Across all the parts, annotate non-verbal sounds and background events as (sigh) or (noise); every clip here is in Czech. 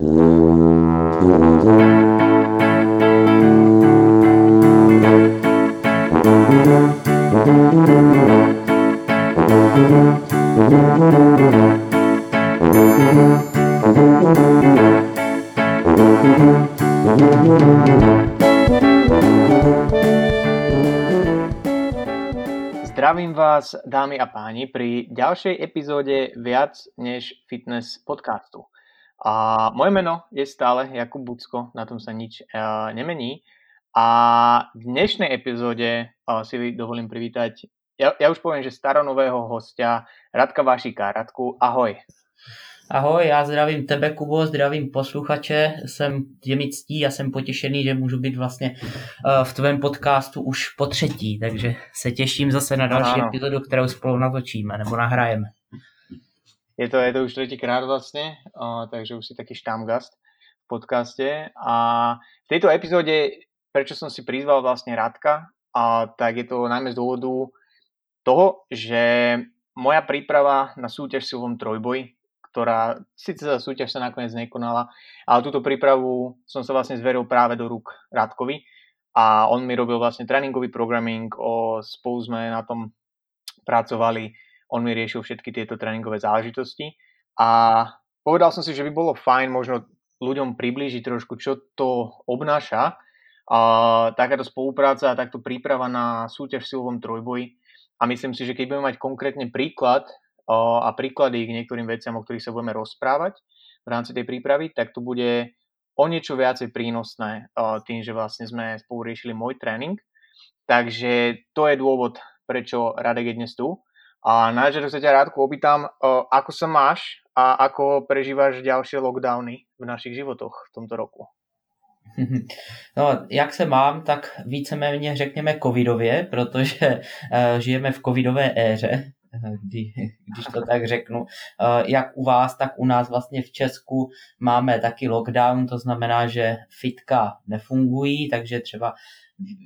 Zdravím vás, dámy a páni, pri ďalšej epizóde Viac než fitness podcastu. A moje meno je stále Jakub Bucko, na tom sa nič uh, nemení. A v dnešnej epizóde uh, si dovolím privítať, ja, ja už poviem, že staronového hostia Radka Vašika. Radku, ahoj. Ahoj, já zdravím tebe, Kubo, zdravím posluchače, jsem je mi ctí a jsem potěšený, že můžu být vlastně uh, v tvém podcastu už po třetí, takže se těším zase na další ano. epizodu, kterou spolu natočíme nebo nahrajeme. Je to, je to už třetíkrát vlastně, uh, takže už si taký štámgast v podcaste a v tejto epizóde, prečo som si prizval vlastne Radka, a tak je to najmä z dôvodu toho, že moja príprava na súťaž v silvom trojboji ktorá síce za súťaž sa nakoniec nekonala, ale túto prípravu som sa vlastne zveril práve do rúk Rádkovi a on mi robil vlastne tréningový programming, o, spolu sme na tom pracovali, on mi riešil všetky tieto tréningové záležitosti a povedal som si, že by bolo fajn možno ľuďom priblížiť trošku, čo to obnáša a takáto spolupráca a takto príprava na súťaž v silovom trojboji. A myslím si, že keď budeme mať konkrétne príklad a príklady k niektorým veciam, o ktorých sa budeme rozprávať v rámci tej prípravy, tak to bude o niečo viacej prínosné tým, že vlastne sme spolu riešili môj tréning. Takže to je dôvod, prečo Radek je dnes tu. A na začiatok sa ťa Rádku opýtam, ako sa máš a ako prežíváš ďalšie lockdowny v našich životoch v tomto roku? (laughs) No, jak se mám, tak víceméně řekněme covidově, protože uh, žijeme v covidové éře, (laughs) kdy, když to tak řeknu. Eh, jak u vás, tak u nás vlastně v Česku máme taky lockdown, to znamená, že fitka nefungují, takže třeba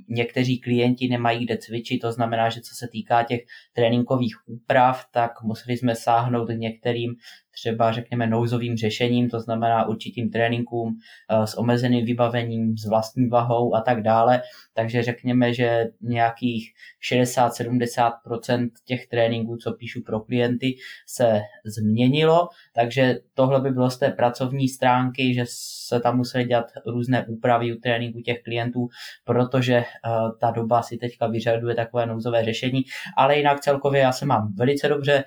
někteří klienti nemají kde cvičit, to znamená, že co se týká těch tréninkových úprav, tak museli jsme sáhnout některým třeba řekněme nouzovým řešením, to znamená určitým tréninkům eh, s omezeným vybavením, s vlastní vahou a tak dále. Takže řekněme, že nějakých 60-70% těch tréninků, co píšu pro klienty, se změnilo. Takže tohle by bylo z té pracovní stránky, že se tam museli dělat různé úpravy u tréninku těch klientů, protože eh, ta doba si teďka vyžaduje takové nouzové řešení. Ale jinak celkově já se mám velice dobře,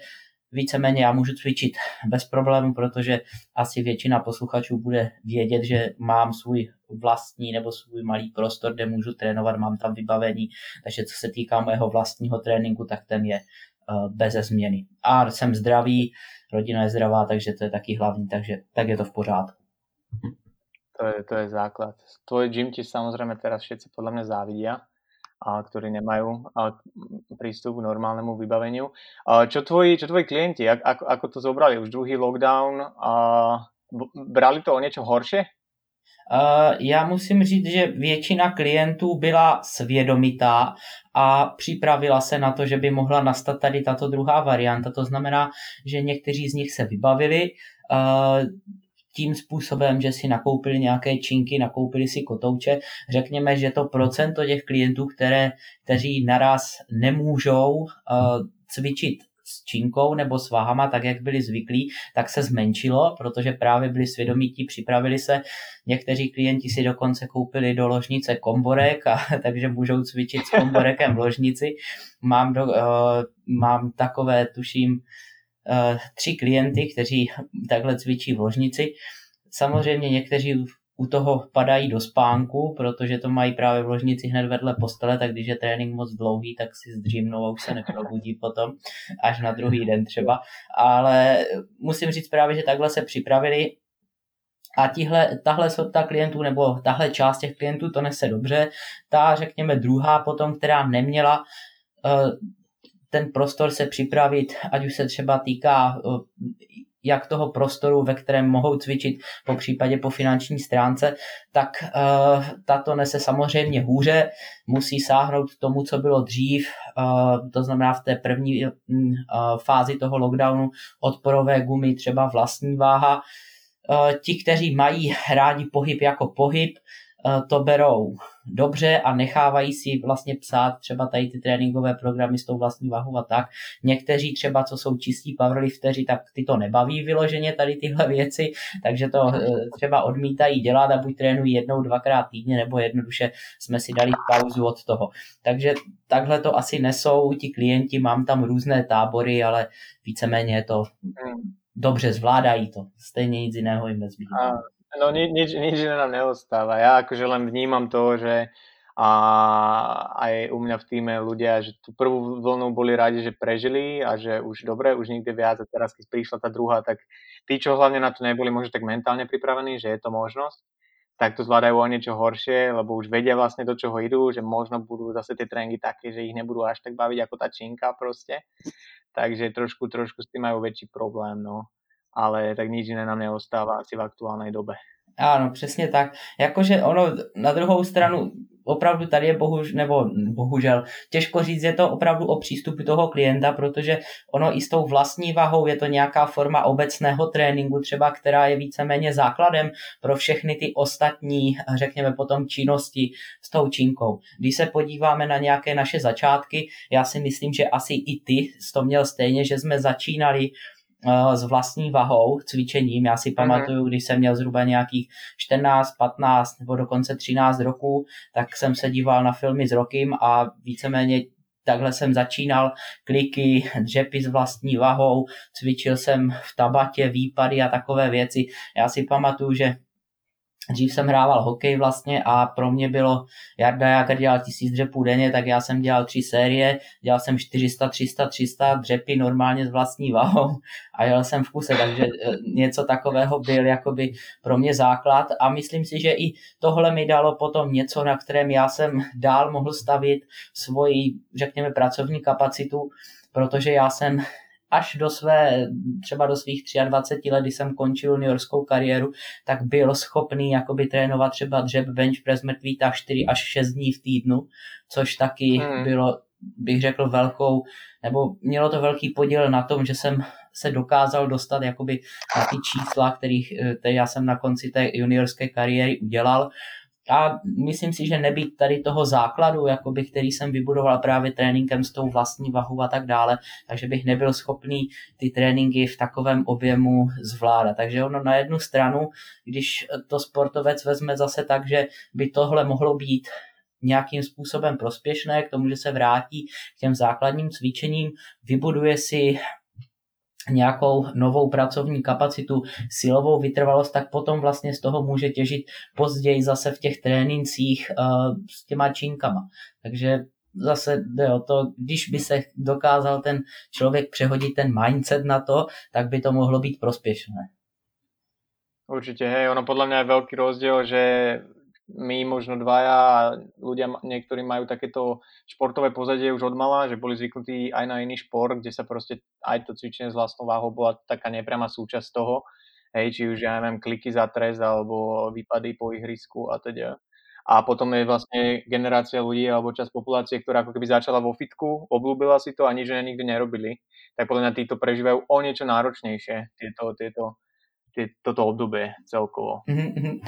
víceméně já můžu cvičit bez problému, protože asi většina posluchačů bude vědět, že mám svůj vlastní nebo svůj malý prostor, kde můžu trénovat, mám tam vybavení, takže co se týká mého vlastního tréninku, tak ten je uh, bez změny. A jsem zdravý, rodina je zdravá, takže to je taky hlavní, takže tak je to v pořádku. To je, to je základ. Tvoj gym ti samozrejme teraz všetci podľa mňa závidia a ktorí nemajú a, prístup k normálnemu vybaveniu. A, čo, tvoji, čo tvoji klienti, ako, ako to zobrali? Už druhý lockdown, a, brali to o niečo horšie? Uh, já musím říct, že většina klientů byla svědomitá a připravila se na to, že by mohla nastat tady tato druhá varianta. To znamená, že někteří z nich se vybavili, uh, tím způsobem, že si nakoupili nějaké činky, nakoupili si kotouče. Řekněme, že to procento těch klientů, které, kteří naraz nemůžou uh, cvičit s činkou nebo s váhama, tak jak byli zvyklí, tak se zmenšilo, protože právě byli svědomítí, připravili se. Někteří klienti si dokonce koupili do ložnice komborek, a, (laughs) takže můžou cvičit s komborekem v ložnici. Mám, do, uh, mám takové, tuším, tři klienty, kteří takhle cvičí v ložnici. Samozřejmě někteří u toho padají do spánku, protože to mají právě v ložnici hned vedle postele, tak když je trénink moc dlouhý, tak si zdřímnou a už se neprobudí (laughs) potom, až na druhý den třeba. Ale musím říct právě, že takhle se připravili a tihle, tahle sorta klientů nebo tahle část těch klientů to nese dobře. Ta, řekněme, druhá potom, která neměla uh, ten prostor se připravit, ať už se třeba týká jak toho prostoru, ve kterém mohou cvičit, po případě po finanční stránce, tak uh, tato nese samozřejmě hůře, musí sáhnout k tomu, co bylo dřív, uh, to znamená v té první uh, fázi toho lockdownu odporové gumy, třeba vlastní váha, ti, kteří mají rádi pohyb jako pohyb, Eh, to berou dobře a nechávají si vlastně psát třeba tady ty tréninkové programy s tou vlastní váhou a tak. Někteří třeba, co jsou čistí powerlifteři, tak ty to nebaví vyloženě tady tyhle věci, takže to eh, třeba odmítají dělat a buď trénují jednou, dvakrát týdně, nebo jednoduše jsme si dali pauzu od toho. Takže takhle to asi nesou ti klienti, mám tam různé tábory, ale víceméně je to hmm. dobře, zvládají to. Stejně nic jiného jim nezbývá. No ni, nič, nič iné nám neostáva. Ja akože len vnímam to, že a aj u mňa v týme ľudia, že tú prvú vlnu boli radi, že prežili a že už dobre, už nikdy viac a teraz keď prišla tá druhá, tak tí, čo hlavne na to neboli možno tak mentálne pripravení, že je to možnosť, tak to zvládajú o niečo horšie, lebo už vedia vlastne do čoho idú, že možno budú zase tie tréningy také, že ich nebudú až tak baviť ako tá činka proste. Takže trošku, trošku s tým majú väčší problém, no ale tak nič iné nám neostáva asi v aktuálnej dobe. Ano, přesně tak. Jakože ono na druhou stranu opravdu tady je bohuž, nebo bohužel, těžko říct, je to opravdu o přístupu toho klienta, protože ono i s tou vlastní vahou je to nějaká forma obecného tréninku, třeba která je víceméně základem pro všechny ty ostatní, řekněme potom činnosti s tou činkou. Když se podíváme na nějaké naše začátky, já si myslím, že asi i ty jsi to měl stejně, že jsme začínali s vlastní vahou, cvičením. Já si mhm. pamatuju, když jsem měl zhruba nějakých 14, 15 nebo dokonce 13 roků, tak jsem se díval na filmy s Rokym a víceméně takhle jsem začínal kliky, dřepy s vlastní vahou, cvičil jsem v tabatě, výpady a takové věci. Já si pamatuju, že Dřív jsem hrával hokej vlastně a pro mě bylo, Jarda jak dělal tisíc dřepů denně, tak já jsem dělal tři série, dělal jsem 400, 300, 300 dřepy normálně s vlastní vahou a jel jsem v kuse, takže eh, něco takového byl jakoby pro mě základ a myslím si, že i tohle mi dalo potom něco, na kterém já jsem dál mohl stavit svoji, řekněme, pracovní kapacitu, protože já jsem až do své, třeba do svých 23 let, kdy jsem končil juniorskou kariéru, tak byl schopný jakoby trénovat třeba dřep, bench press, mrtvý tak 4 až 6 dní v týdnu, což taky hmm. bylo, bych řekl, velkou, nebo mělo to velký podíl na tom, že jsem se dokázal dostat jakoby na ty čísla, kterých, které já jsem na konci té juniorské kariéry udělal a myslím si, že nebýt tady toho základu, jakoby, který jsem vybudoval právě tréninkem s tou vlastní vahou a tak dále, takže bych nebyl schopný ty tréninky v takovém objemu zvládat. Takže ono na jednu stranu, když to sportovec vezme zase tak, že by tohle mohlo být nějakým způsobem prospěšné, k tomu, že se vrátí k těm základním cvičením, vybuduje si nějakou novou pracovní kapacitu, silovou vytrvalost, tak potom vlastně z toho může těžit později zase v těch trénincích uh, s těma činkama. Takže zase jde o to, když by se dokázal ten člověk přehodit ten mindset na to, tak by to mohlo být prospěšné. Určite, hej, ono podľa mňa je veľký rozdiel, že my možno dvaja a ľudia, niektorí majú takéto športové pozadie už od mala, že boli zvyknutí aj na iný šport, kde sa proste aj to cvičenie s vlastnou váhou bola taká nepriama súčasť toho, hej, či už, ja neviem, kliky za trest alebo výpady po ihrisku a teda. A potom je vlastne generácia ľudí alebo časť populácie, ktorá ako keby začala vo fitku, oblúbila si to a nič nikdy nerobili. Tak podľa mňa títo prežívajú o niečo náročnejšie tieto, tieto, tieto, toto obdobie celkovo. Mm-hmm.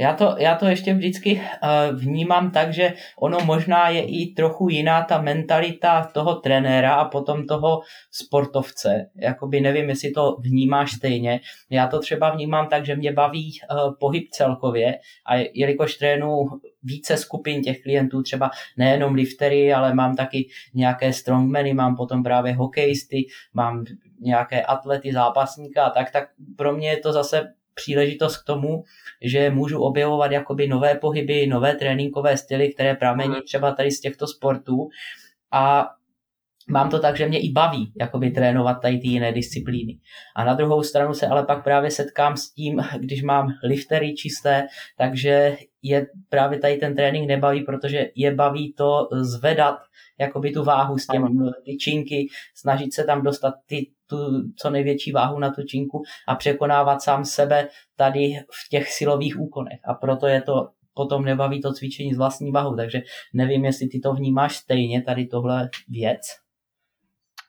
Já to, já to ještě vždycky uh, vnímám tak, že ono možná je i trochu jiná ta mentalita toho trenéra a potom toho sportovce. Jakoby nevím, jestli to vnímáš stejně. Já to třeba vnímám tak, že mě baví uh, pohyb celkově a jelikož trénu více skupin těch klientů, třeba nejenom liftery, ale mám taky nějaké strongmeny, mám potom právě hokejisty, mám nějaké atlety, zápasníka a tak, tak pro mě je to zase příležitost k tomu, že můžu objevovat jakoby nové pohyby, nové tréninkové styly, které pramení mhm. třeba tady z těchto sportů a mám to tak, že mě i baví jakoby trénovat tady ty jiné disciplíny. A na druhou stranu se ale pak právě setkám s tím, když mám liftery čisté, takže je právě tady ten trénink nebaví, protože je baví to zvedat jakoby tu váhu s těmi tyčinky, snažit se tam dostat ty, tu co největší váhu na tu činku a překonávat sám sebe tady v těch silových úkonech. A proto je to potom nebaví to cvičení s vlastní váhou. Takže nevím, jestli ty to vnímáš stejně, tady tohle věc.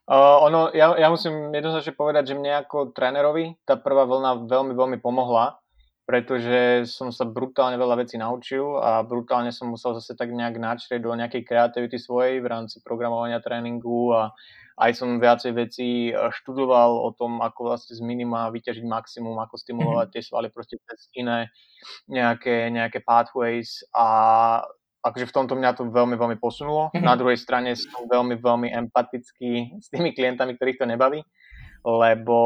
Uh, ono, ja, ja musím jednoznačne povedať, že mne ako trénerovi tá prvá vlna veľmi, veľmi pomohla, pretože som sa brutálne veľa vecí naučil a brutálne som musel zase tak nejak načrieť do nejakej kreativity svojej v rámci programovania tréningu a aj som viacej vecí študoval o tom, ako vlastne z minima vyťažiť maximum, ako stimulovať mm-hmm. tie svaly proste cez iné nejaké, nejaké pathways a akože v tomto mňa to veľmi, veľmi posunulo. Mm-hmm. Na druhej strane som veľmi, veľmi empatický s tými klientami, ktorých to nebaví, lebo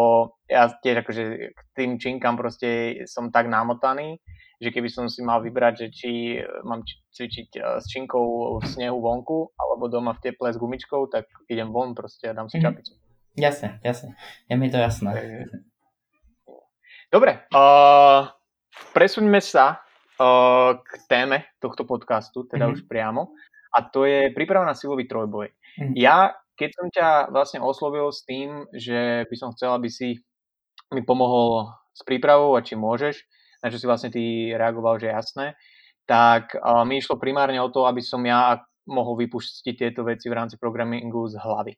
ja tiež akože k tým činkám proste som tak namotaný, že keby som si mal vybrať, že či mám cvičiť eh, s činkou v snehu vonku, alebo doma v teple s gumičkou, tak idem von proste a dám si mm-hmm. čapicu. Jasne, jasne. Je mi to jasné. Dobre, uh, presuňme sa uh, k téme tohto podcastu, teda mm-hmm. už priamo. A to je príprava na silový trojboj. Mm-hmm. Ja, keď som ťa vlastne oslovil s tým, že by som chcel, aby si mi pomohol s prípravou a či môžeš, na čo si vlastne ty reagoval, že jasné, tak uh, mi išlo primárne o to, aby som ja mohol vypustiť tieto veci v rámci programingu z hlavy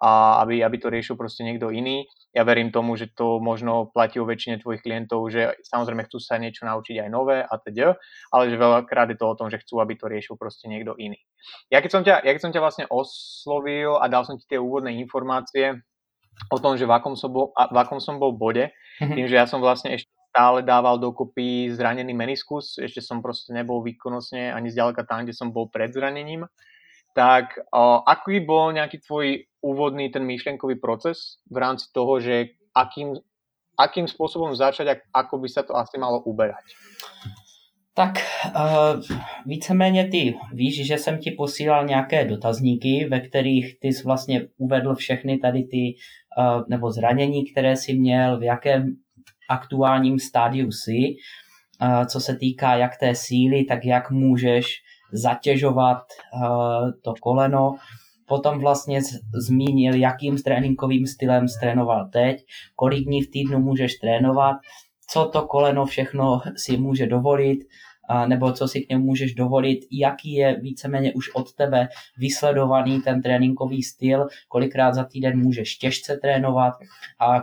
a aby, aby to riešil proste niekto iný. Ja verím tomu, že to možno platí o väčšine tvojich klientov, že samozrejme chcú sa niečo naučiť aj nové a teda, ale že veľakrát je to o tom, že chcú, aby to riešil proste niekto iný. Ja keď som ťa, ja keď som ťa vlastne oslovil a dal som ti tie úvodné informácie o tom, že v akom som bol, v akom som bol bode, mm-hmm. tým, že ja som vlastne ešte stále dával dokopy zranený meniskus, ešte som proste nebol výkonnostne ani zďaleka tam, kde som bol pred zranením, tak o, aký bol nejaký tvoj úvodný ten myšlienkový proces v rámci toho, že akým, akým spôsobom začať a ako by sa to asi malo uberať? Tak uh, víceméně ty víš, že jsem ti posílal nějaké dotazníky, ve kterých ty jsi vlastně uvedl všechny tady ty, uh, nebo zranění, které si měl, v jakém aktuálním stádiu si, uh, co se týká jak té síly, tak jak můžeš zatěžovat uh, to koleno. Potom vlastně zmínil, jakým tréninkovým stylem trénoval teď, kolik dní v týdnu můžeš trénovat, co to koleno všechno si může dovolit, nebo co si k němu můžeš dovolit, jaký je víceméně už od tebe vysledovaný ten tréninkový styl, kolikrát za týden můžeš těžce trénovat a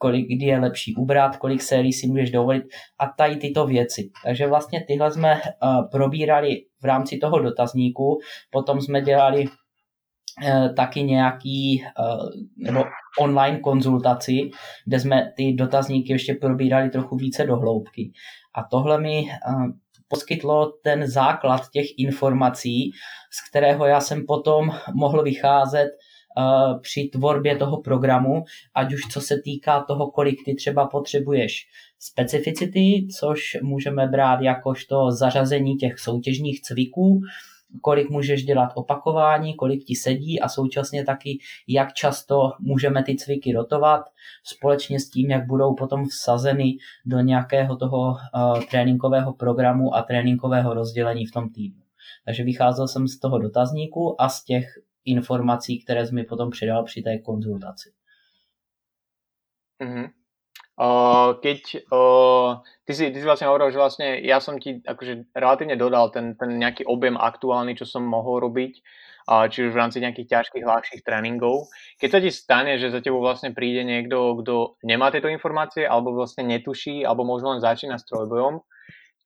kolik kdy je lepší ubrat, kolik sérií si můžeš dovolit a tady tyto věci. Takže vlastně tyhle jsme uh, probírali v rámci toho dotazníku, potom jsme dělali uh, taky nějaký uh, nebo online konzultaci, kde jsme ty dotazníky ještě probírali trochu více do hloubky. A tohle mi poskytlo ten základ těch informací, z kterého já jsem potom mohl vycházet Eh, při tvorbě toho programu, ať už co se týká toho, kolik ty třeba potřebuješ specificity, což můžeme brát jakožto zařazení těch soutěžních cviků, kolik můžeš dělat opakování, kolik ti sedí a současně taky, jak často můžeme ty cviky rotovat, společně s tím, jak budou potom vsazeny do nějakého toho uh, tréninkového programu a tréninkového rozdělení v tom týdnu. Takže vycházel jsem z toho dotazníku a z těch informací, které jsi mi potom přidal při té konzultaci. Mm-hmm. Uh, keď uh, ty, si, ty si vlastne hovoril, že vlastne ja som ti akože relatívne dodal ten, ten nejaký objem aktuálny, čo som mohol robiť, uh, či už v rámci nejakých ťažkých, ľahších tréningov. Keď sa ti stane, že za tebou vlastne príde niekto, kto nemá tieto informácie, alebo vlastne netuší, alebo možno len začína s trojbojom,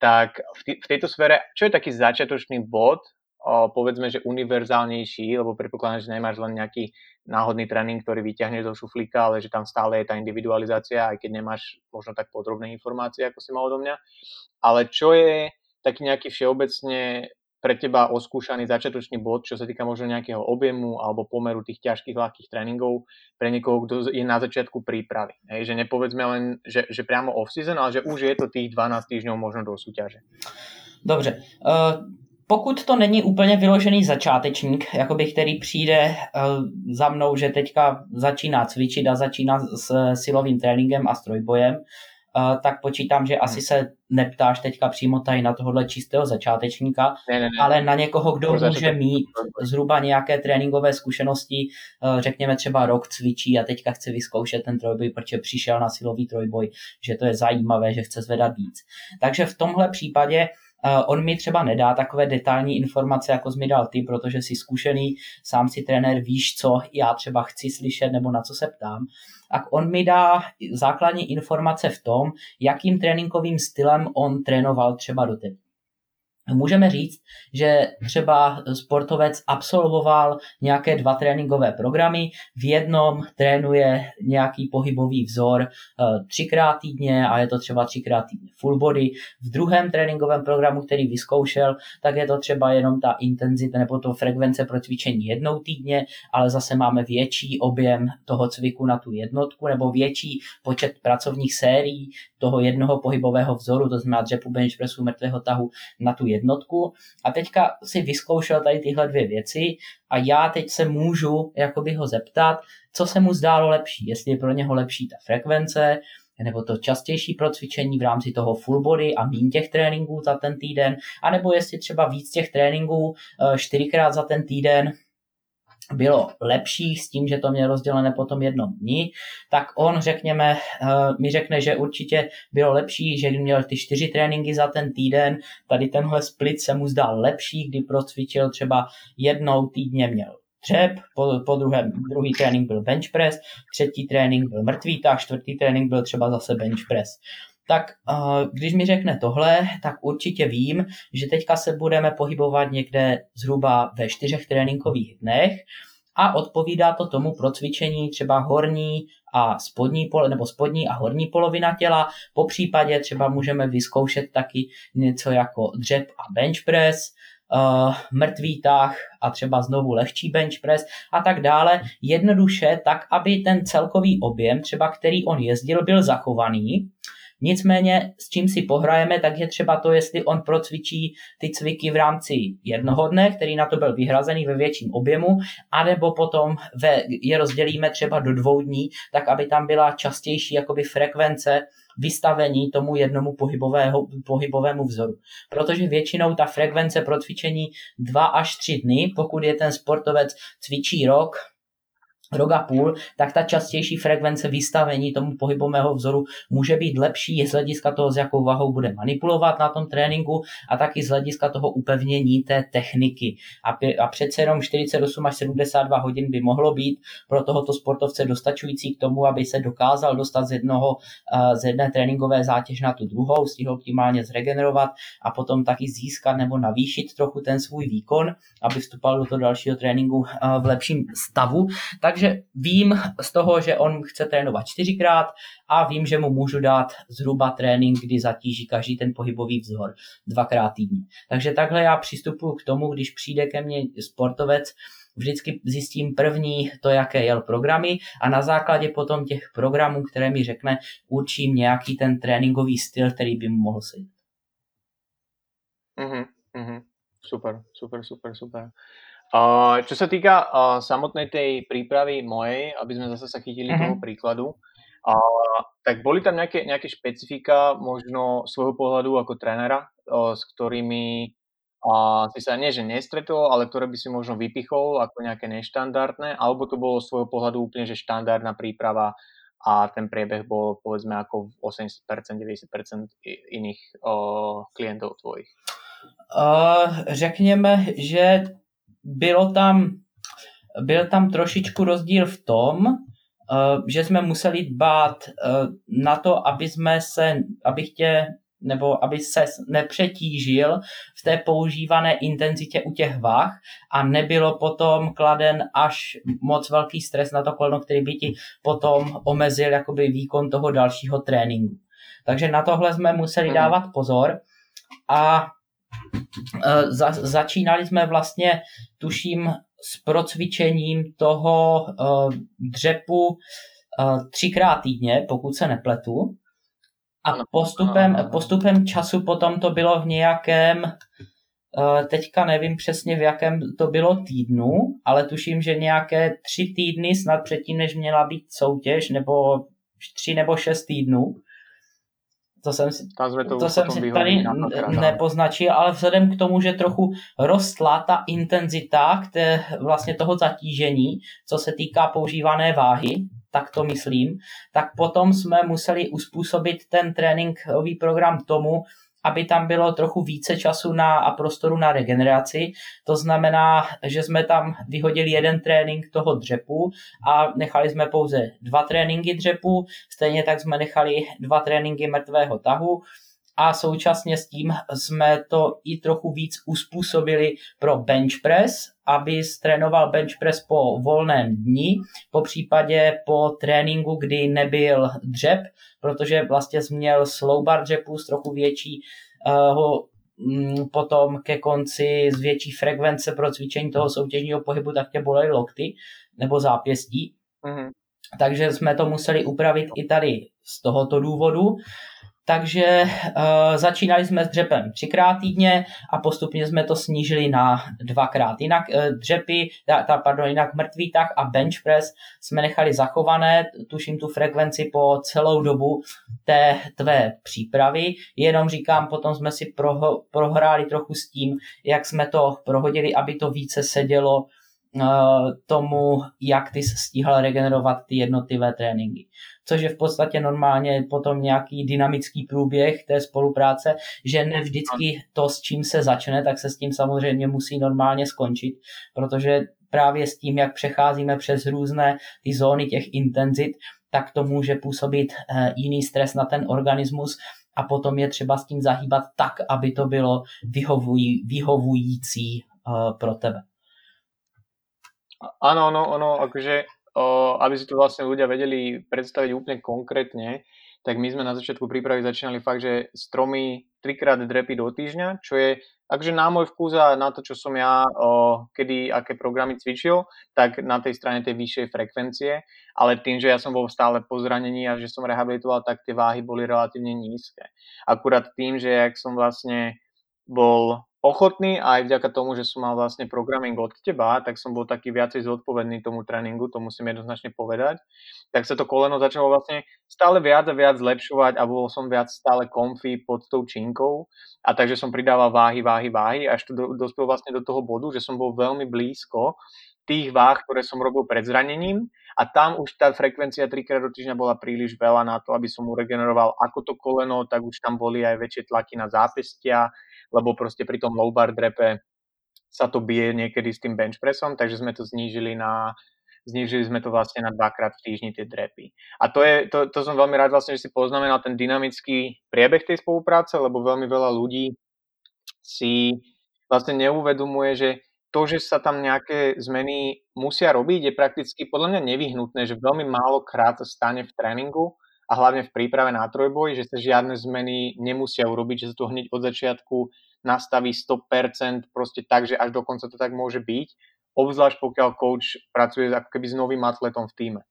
tak v, v tejto sfére, čo je taký začiatočný bod, povedzme, že univerzálnejší, lebo predpokladám, že nemáš len nejaký náhodný tréning, ktorý vyťahneš zo šuflíka, ale že tam stále je tá individualizácia, aj keď nemáš možno tak podrobné informácie, ako si mal odo mňa. Ale čo je taký nejaký všeobecne pre teba oskúšaný začiatočný bod, čo sa týka možno nejakého objemu alebo pomeru tých ťažkých, ľahkých tréningov pre niekoho, kto je na začiatku prípravy. Hej, že nepovedzme len, že, že priamo off-season, ale že už je to tých 12 týždňov možno do súťaže. Dobře. Uh pokud to není úplně vyložený začátečník, jakoby, který přijde uh, za mnou, že teďka začíná cvičit a začíná s silovým tréninkem a strojbojem, uh, tak počítám, že hmm. asi se neptáš teďka přímo tady na tohohle čistého začátečníka, ne, ne, ne. ale na někoho, kdo může, může mít zhruba nějaké tréninkové zkušenosti, uh, řekněme třeba rok cvičí a teďka chce vyzkoušet ten trojboj, protože přišel na silový trojboj, že to je zajímavé, že chce zvedat víc. Takže v tomhle případě on mi třeba nedá takové detailní informace, jako jsi mi dal ty, protože jsi zkušený, sám si trenér, víš, co já třeba chci slyšet nebo na co se ptám. A on mi dá základní informace v tom, jakým tréninkovým stylem on trénoval třeba do teď. Můžeme říct, že třeba sportovec absolvoval nějaké dva tréninkové programy, v jednom trénuje nějaký pohybový vzor eh, třikrát týdně a je to třeba třikrát týdně full body, v druhém tréninkovém programu, který vyzkoušel, tak je to třeba jenom ta intenzita nebo to frekvence pro cvičení jednou týdně, ale zase máme větší objem toho cviku na tu jednotku nebo větší počet pracovních sérií toho jednoho pohybového vzoru, to znamená dřepu bench pressu mrtvého tahu na tu jednotku. A teďka si vyzkoušel tady tyhle dvě věci a já teď se můžu jakoby ho zeptat, co se mu zdálo lepší, jestli je pro něho lepší ta frekvence, nebo to častější procvičení v rámci toho full body a méně těch tréninků za ten týden, anebo jestli třeba víc těch tréninků eh, čtyřikrát za ten týden bylo lepší s tím, že to měl rozdělené potom jednom dní, tak on, řekněme, eh, mi řekne, že určitě bylo lepší, že měl ty čtyři tréninky za ten týden, tady tenhle split se mu zdál lepší, kdy procvičil třeba jednou týdně měl dřep, po, po druhém, druhý trénink byl bench press, třetí trénink byl mrtvý tah, čtvrtý trénink byl třeba zase bench press tak uh, když mi řekne tohle, tak určitě vím, že teďka se budeme pohybovat někde zhruba ve čtyřech tréninkových dnech a odpovídá to tomu pro cvičení třeba horní a spodní pole, nebo spodní a horní polovina těla. Po případě třeba můžeme vyzkoušet taky něco jako dřep a bench press, uh, mrtvý tah a třeba znovu lehčí bench press a tak dále. Jednoduše tak, aby ten celkový objem, třeba který on jezdil, byl zachovaný Nicméně s čím si pohrajeme, tak je třeba to, jestli on procvičí ty cviky v rámci jednoho dne, který na to byl vyhrazený ve větším objemu, anebo potom ve, je rozdělíme třeba do dvou dní, tak aby tam byla častější jakoby frekvence vystavení tomu jednomu pohybového, pohybovému vzoru. Protože většinou ta frekvence pro cvičení 2 až 3 dny, pokud je ten sportovec cvičí rok, rok a půl, tak ta častější frekvence vystavení tomu pohybového vzoru může být lepší z hlediska toho, s jakou vahou bude manipulovat na tom tréninku a taky z hlediska toho upevnění té techniky. A, a přece jenom 48 až 72 hodin by mohlo být pro tohoto sportovce dostačující k tomu, aby se dokázal dostat z, jednoho, z jedné tréninkové zátěž na tu druhou, stihl optimálně zregenerovat a potom taky získat nebo navýšit trochu ten svůj výkon, aby vstupoval do toho dalšího tréninku v lepším stavu. Takže takže vím z toho, že on chce trénovat čtyřikrát a vím, že mu můžu dát zhruba trénink, kdy zatíží každý ten pohybový vzor dvakrát týdně. Takže takhle já přistupuji k tomu, když přijde ke mně sportovec, vždycky zjistím první to, jaké jel programy a na základě potom těch programů, které mi řekne, určím nějaký ten tréninkový styl, který by mu mohl sedět. Mm-hmm, mm-hmm. Super, super, super, super. Uh, čo sa týka uh, samotnej tej prípravy mojej, aby sme zase sa chytili mm-hmm. toho príkladu, uh, tak boli tam nejaké, nejaké špecifika možno svojho pohľadu ako trénera, uh, s ktorými uh, si sa nie, že nestretol, ale ktoré by si možno vypichol ako nejaké neštandardné, alebo to bolo z svojho pohľadu úplne, že štandardná príprava a ten priebeh bol povedzme ako v 80%, 90% iných uh, klientov tvojich? Uh, řekněme, že bylo tam, byl tam trošičku rozdíl v tom, eh, že jsme museli dbát eh, na to, aby jsme se, abych tě, nebo aby se nepřetížil v té používané intenzitě u těch vah a nebylo potom kladen až moc velký stres na to koleno, který by ti potom omezil jakoby výkon toho dalšího tréninku. Takže na tohle jsme museli mhm. dávat pozor a za, začínali jsme vlastně, tuším, s procvičením toho uh, dřepu uh, třikrát týdně, pokud se nepletu. A postupem, postupem času potom to bylo v nějakém, uh, teďka nevím přesně v jakém to bylo týdnu, ale tuším, že nějaké tři týdny snad předtím, než měla být soutěž, nebo tři nebo šest týdnů, to jsem si, to, to jsem si tady nepoznačil, ale vzhledem k tomu, že trochu rostla ta intenzita které, vlastně toho zatížení, co se týká používané váhy, tak to myslím, tak potom jsme museli uspůsobit ten tréninkový program tomu, aby tam bylo trochu více času na, a prostoru na regeneraci. To znamená, že jsme tam vyhodili jeden trénink toho dřepu a nechali jsme pouze dva tréninky dřepu, stejně tak jsme nechali dva tréninky mrtvého tahu a současně s tím jsme to i trochu víc uspůsobili pro bench press, aby trénoval bench press po volném dni, po případě po tréninku, kdy nebyl dřep, protože vlastně měl slow bar dřepu s trochu větší uh, potom ke konci z větší frekvence pro cvičení toho soutěžního pohybu, tak tě bolely lokty nebo zápěstí. Mm-hmm. Takže jsme to museli upravit i tady z tohoto důvodu. Takže uh, začínali jsme s dřepem třikrát týdně a postupně jsme to snížili na dvakrát. Jinak uh, dřepy, ta, ta, pardon, jinak mrtvý tah a bench press jsme nechali zachované, tuším tu frekvenci po celou dobu té tvé přípravy. Jenom říkám, potom jsme si proho, prohráli trochu s tím, jak jsme to prohodili, aby to více sedělo uh, tomu, jak ty stíhal regenerovat ty jednotlivé tréninky což je v podstatě normálně potom nějaký dynamický průběh té spolupráce, že ne vždycky to, s čím se začne, tak se s tím samozřejmě musí normálně skončit, protože právě s tím, jak přecházíme přes různé ty zóny těch intenzit, tak to může působit eh, jiný stres na ten organismus a potom je třeba s tím zahýbat tak, aby to bylo vyhovují, vyhovující eh, pro tebe. Áno, ono, ono akože aby si to vlastne ľudia vedeli predstaviť úplne konkrétne, tak my sme na začiatku prípravy začínali fakt, že stromy trikrát drepy do týždňa, čo je takže na môj vkus a na to, čo som ja o, kedy, aké programy cvičil, tak na tej strane tej vyššej frekvencie, ale tým, že ja som bol stále po zranení a že som rehabilitoval, tak tie váhy boli relatívne nízke. Akurát tým, že jak som vlastne bol ochotný a aj vďaka tomu, že som mal vlastne programming od teba, tak som bol taký viacej zodpovedný tomu tréningu, to musím jednoznačne povedať. Tak sa to koleno začalo vlastne stále viac a viac zlepšovať a bol som viac stále comfy pod tou činkou a takže som pridával váhy, váhy, váhy až to do, dospel vlastne do toho bodu, že som bol veľmi blízko tých váh, ktoré som robil pred zranením a tam už tá frekvencia trikrát do týždňa bola príliš veľa na to, aby som uregeneroval ako to koleno, tak už tam boli aj väčšie tlaky na zápestia, lebo proste pri tom low bar drepe sa to bije niekedy s tým bench pressom, takže sme to znížili na znížili sme to vlastne na dvakrát v týždni tie drepy. A to, je, to, to som veľmi rád vlastne, že si poznamenal ten dynamický priebeh tej spolupráce, lebo veľmi veľa ľudí si vlastne neuvedomuje, že to, že sa tam nejaké zmeny musia robiť, je prakticky podľa mňa nevyhnutné, že veľmi málo krát sa stane v tréningu a hlavne v príprave na trojboj, že sa žiadne zmeny nemusia urobiť, že sa to hneď od začiatku nastaví 100% proste tak, že až dokonca to tak môže byť, obzvlášť pokiaľ coach pracuje ako keby s novým atletom v týme.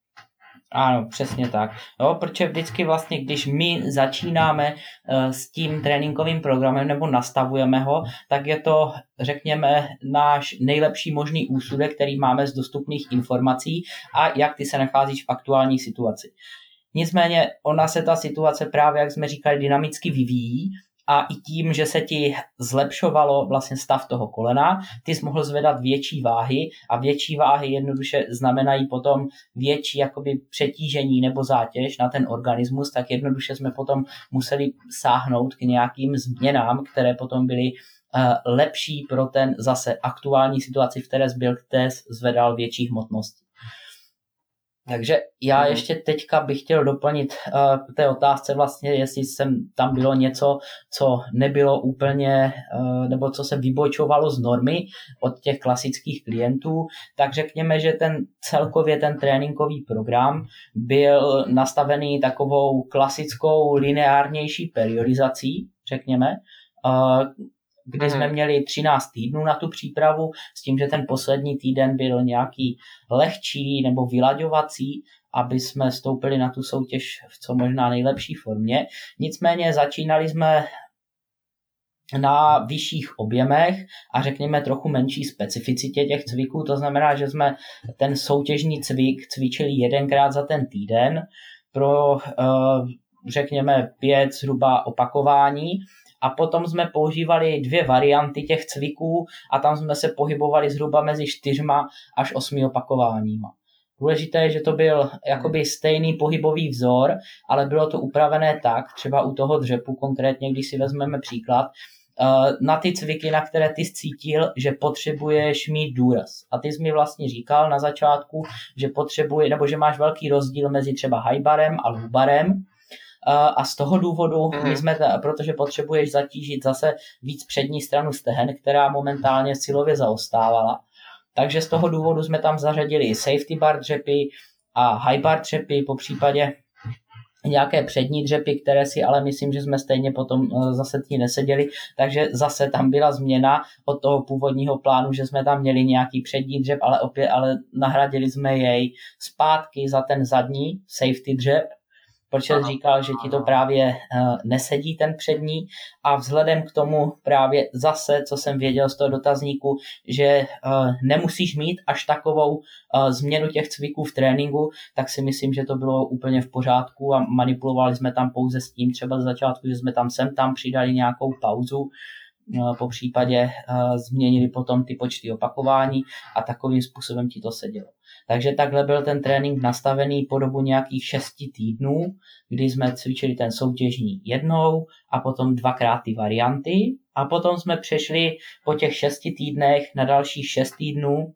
Ano, přesně tak. Jo, protože vždycky vlastně, když my začínáme uh, s tím tréninkovým programem nebo nastavujeme ho, tak je to, řekněme, náš nejlepší možný úsudek, který máme z dostupných informací a jak ty se nacházíš v aktuální situaci. Nicméně ona se ta situace právě, jak jsme říkali, dynamicky vyvíjí a i tím, že se ti zlepšovalo vlastně stav toho kolena, ty jsi mohl zvedat větší váhy a větší váhy jednoduše znamenají potom větší jakoby přetížení nebo zátěž na ten organismus, tak jednoduše jsme potom museli sáhnout k nějakým změnám, které potom byly uh, lepší pro ten zase aktuální situaci, v které byl, které zvedal větší hmotnost. Takže já mm. ještě teďka bych chtěl doplnit uh, té otázce vlastně, jestli jsem tam bylo něco, co nebylo úplně, uh, nebo co se vybočovalo z normy od těch klasických klientů, tak řekněme, že ten celkově ten tréninkový program byl nastavený takovou klasickou lineárnější periodizací, řekněme, kdy jsme mhm. měli 13 týdnů na tu přípravu, s tím, že ten poslední týden byl nějaký lehčí nebo vylaďovací, aby jsme stoupili na tu soutěž v co možná nejlepší formě. Nicméně začínali jsme na vyšších objemech a řekněme trochu menší specificitě těch cviků. To znamená, že jsme ten soutěžní cvik cvičili jedenkrát za ten týden pro eh, řekněme pět zhruba opakování a potom jsme používali dvě varianty těch cviků a tam jsme se pohybovali zhruba mezi čtyřma až osmi opakováníma. Důležité je, že to byl jakoby stejný pohybový vzor, ale bylo to upravené tak, třeba u toho dřepu konkrétně, když si vezmeme příklad, eh, na ty cviky, na které ty cítil, že potřebuješ mít důraz. A ty jsi mi vlastně říkal na začátku, že potřebuje, nebo že máš velký rozdíl mezi třeba highbarem a lowbarem, eh, a z toho důvodu my mhm. jsme, protože potřebuješ zatížit zase víc přední stranu stehen, která momentálně silově zaostávala, takže z toho důvodu jsme tam zařadili safety bar dřepy a high bar dřepy, po případě nějaké přední dřepy, které si ale myslím, že jsme stejně potom eh, zase tí neseděli, takže zase tam byla změna od toho původního plánu, že jsme tam měli nějaký přední dřep, ale opět, ale nahradili jsme jej zpátky za ten zadní safety dřep, protože ano. říkal, že ti to právě uh, nesedí ten přední a vzhledem k tomu právě zase, co jsem věděl z toho dotazníku, že uh, nemusíš mít až takovou uh, změnu těch cviků v tréninku, tak si myslím, že to bylo úplně v pořádku a manipulovali jsme tam pouze s tím třeba z začátku, že jsme tam sem tam přidali nějakou pauzu, po případě změnili potom ty počty opakování a takovým způsobem ti to sedělo. Takže takhle byl ten trénink nastavený po dobu nějakých šesti týdnů, kdy jsme cvičili ten soutěžní jednou a potom dvakrát ty varianty a potom jsme přešli po těch šesti týdnech na dalších šest týdnů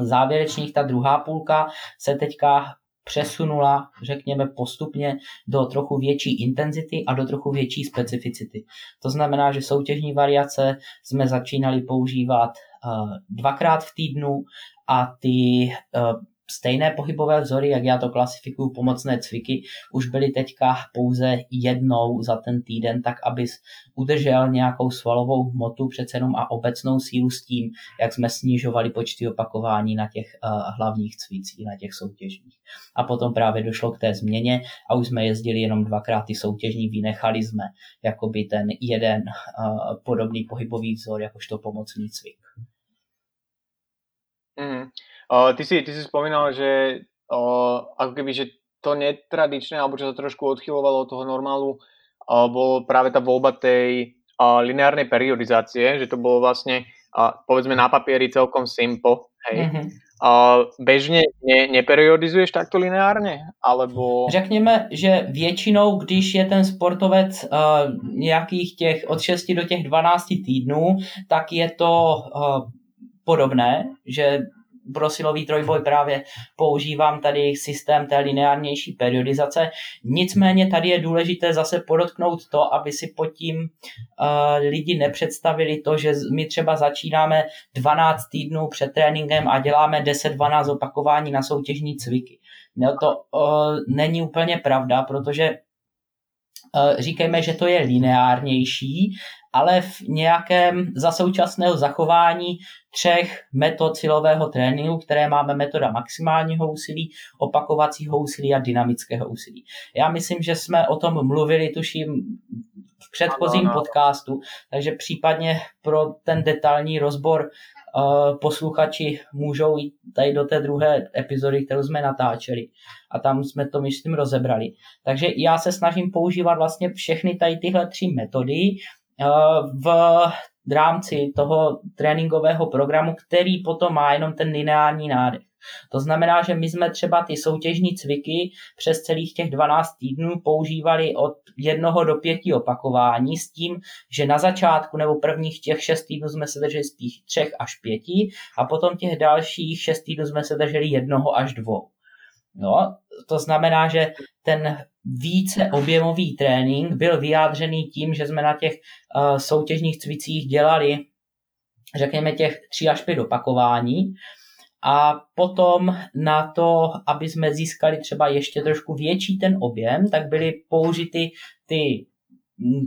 závěrečných ta druhá půlka se teďka přesunula, řekněme, postupně do trochu větší intenzity a do trochu větší specificity. To znamená, že soutěžní variace jsme začínali používat uh, dvakrát v týdnu a ty uh, stejné pohybové vzory, jak já to klasifikuju, pomocné cviky, už byly teďka pouze jednou za ten týden, tak abys udržel nějakou svalovou hmotu přece jenom a obecnou sílu s tím, jak jsme snižovali počty opakování na těch uh, hlavních cvicích, na těch soutěžních. A potom právě došlo k té změně a už jsme jezdili jenom dvakrát ty soutěžní, vynechali jsme jakoby ten jeden uh, podobný pohybový vzor, jakožto pomocný cvik. Mm. Uh, ty, si, ty si spomínal, že uh, ako keby, že to netradičné, alebo čo sa trošku odchylovalo od toho normálu, uh, bolo práve tá voľba tej uh, lineárnej periodizácie, že to bolo vlastne, uh, povedzme na papieri celkom simple, hej. Mm-hmm. Uh, bežně ne, neperiodizuješ takto lineárně? Alebo... Řekněme, že většinou, když je ten sportovec uh, nějakých těch od 6 do těch 12 týdnů, tak je to uh, podobné, že pro silový trojboj právě používám tady systém té lineárnější periodizace. Nicméně tady je důležité zase podotknout to, aby si pod tím uh, lidi nepředstavili to, že my třeba začínáme 12 týdnů před tréninkem a děláme 10-12 opakování na soutěžní cviky. No to uh, není úplně pravda, protože říkejme, že to je lineárnější, ale v nějakém za současného zachování třech metod silového tréninku, které máme metoda maximálního úsilí, opakovacího úsilí a dynamického úsilí. Já myslím, že jsme o tom mluvili, tuším, v předchozím podcastu, takže případně pro ten detailní rozbor posluchači můžou jít tady do té druhé epizody, kterou jsme natáčeli a tam jsme to, myslím, rozebrali. Takže já se snažím používat vlastně všechny tady tyhle tři metody v rámci toho tréninkového programu, který potom má jenom ten lineární nádech. To znamená, že my jsme třeba ty soutěžní cviky přes celých těch 12 týdnů používali od jednoho do pěti opakování s tím, že na začátku nebo prvních těch 6 týdnů jsme se drželi spíš třech až pěti a potom těch dalších 6 týdnů jsme se drželi jednoho až dvou. No, to znamená, že ten více objemový trénink byl vyjádřený tím, že jsme na těch uh, soutěžních cvicích dělali, řekněme, těch 3 až 5 opakování a potom na to, aby jsme získali třeba ještě trošku větší ten objem, tak byly použity ty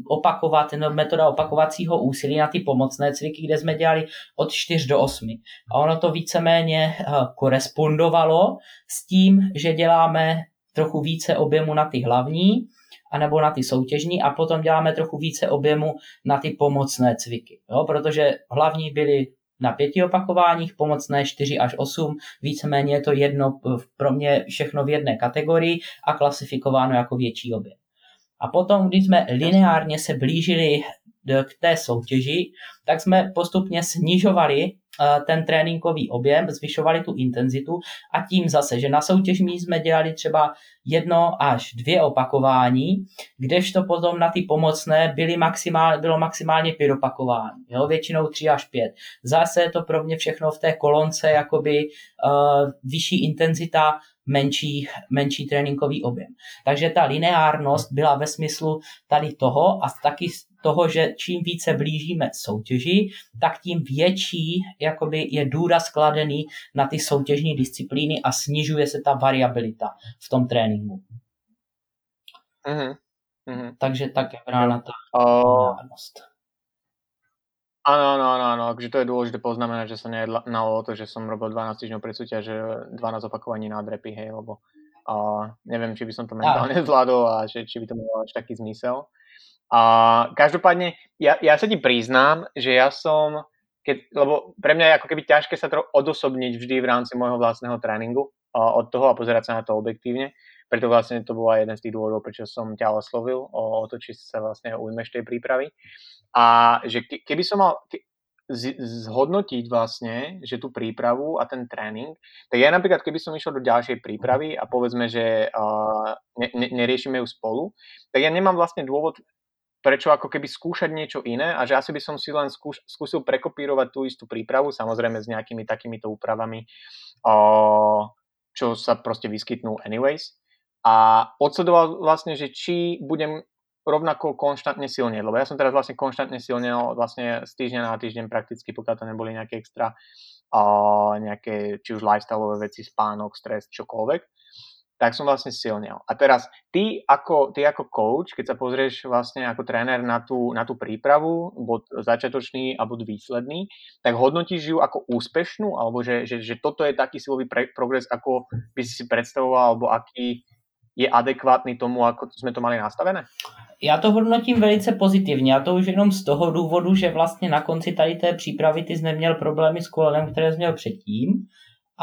opakovat, no, metoda opakovacího úsilí na ty pomocné cviky, kde jsme dělali od 4 do 8. A ono to víceméně uh, korespondovalo s tím, že děláme trochu více objemu na ty hlavní, anebo na ty soutěžní a potom děláme trochu více objemu na ty pomocné cviky. Jo? Protože hlavní byly na pěti opakováních, pomocné 4 až 8, víceméně je to jedno pro mě všechno v jedné kategorii a klasifikováno jako větší objem. A potom, když jsme lineárně se blížili k té soutěži, tak jsme postupně snižovali ten tréninkový objem, zvyšovali tu intenzitu a tím zase, že na soutěžní jsme dělali třeba jedno až dvě opakování, kdežto potom na ty pomocné byly maximál, bylo maximálně pět opakování, jo, většinou tři až pět. Zase je to pro mě všechno v té kolonce jakoby uh, vyšší intenzita, menší, menší tréninkový objem. Takže ta lineárnost byla ve smyslu tady toho a taky toho, že čím více blížíme soutěži, tak tím větší jakoby je důraz skladený na ty soutěžní disciplíny a snižuje se ta variabilita v tom tréninku. Mm-hmm. Mm-hmm. Takže tak je brána ta uh, Áno, áno, áno, áno, akože to je dôležité poznamenať, že sa nejednalo o to, že som robil 12 týždňov pred súťaže, 12 opakovaní na drepy, hej, lebo uh, neviem, či by som to mentálne (laughs) zvládol a že, či by to malo až taký zmysel. A každopádne, ja, ja sa ti priznám, že ja som, keď, lebo pre mňa je ako keby ťažké sa trochu odosobniť vždy v rámci môjho vlastného tréningu uh, od toho a pozerať sa na to objektívne. Preto vlastne to bola jeden z tých dôvodov, prečo som ťa oslovil o, o to, či sa vlastne ujmeš tej prípravy. A že keby som mal zhodnotiť vlastne, že tú prípravu a ten tréning, tak ja napríklad, keby som išiel do ďalšej prípravy a povedzme, že uh, ne, ne, neriešime ju spolu, tak ja nemám vlastne dôvod prečo ako keby skúšať niečo iné a že asi by som si len skúš, skúsil prekopírovať tú istú prípravu, samozrejme s nejakými takýmito úpravami, o, čo sa proste vyskytnú anyways. A odsledoval vlastne, že či budem rovnako konštantne silne, lebo ja som teraz vlastne konštantne silne vlastne z týždňa na týždeň prakticky, pokiaľ to neboli nejaké extra uh, nejaké, či už lifestyleové veci, spánok, stres, čokoľvek tak som vlastne silnil. A teraz ty ako, ty ako coach, keď sa pozrieš vlastne ako tréner na tú, na tú prípravu, bod začiatočný a bod výsledný, tak hodnotíš ju ako úspešnú, alebo že, že, že toto je taký silový pre, progres, ako by si si predstavoval, alebo aký je adekvátny tomu, ako sme to mali nastavené? Já to hodnotím velice pozitivně a to už jenom z toho důvodu, že vlastně na konci tady té přípravy ty jsi neměl problémy s kolenem, které jsi měl předtím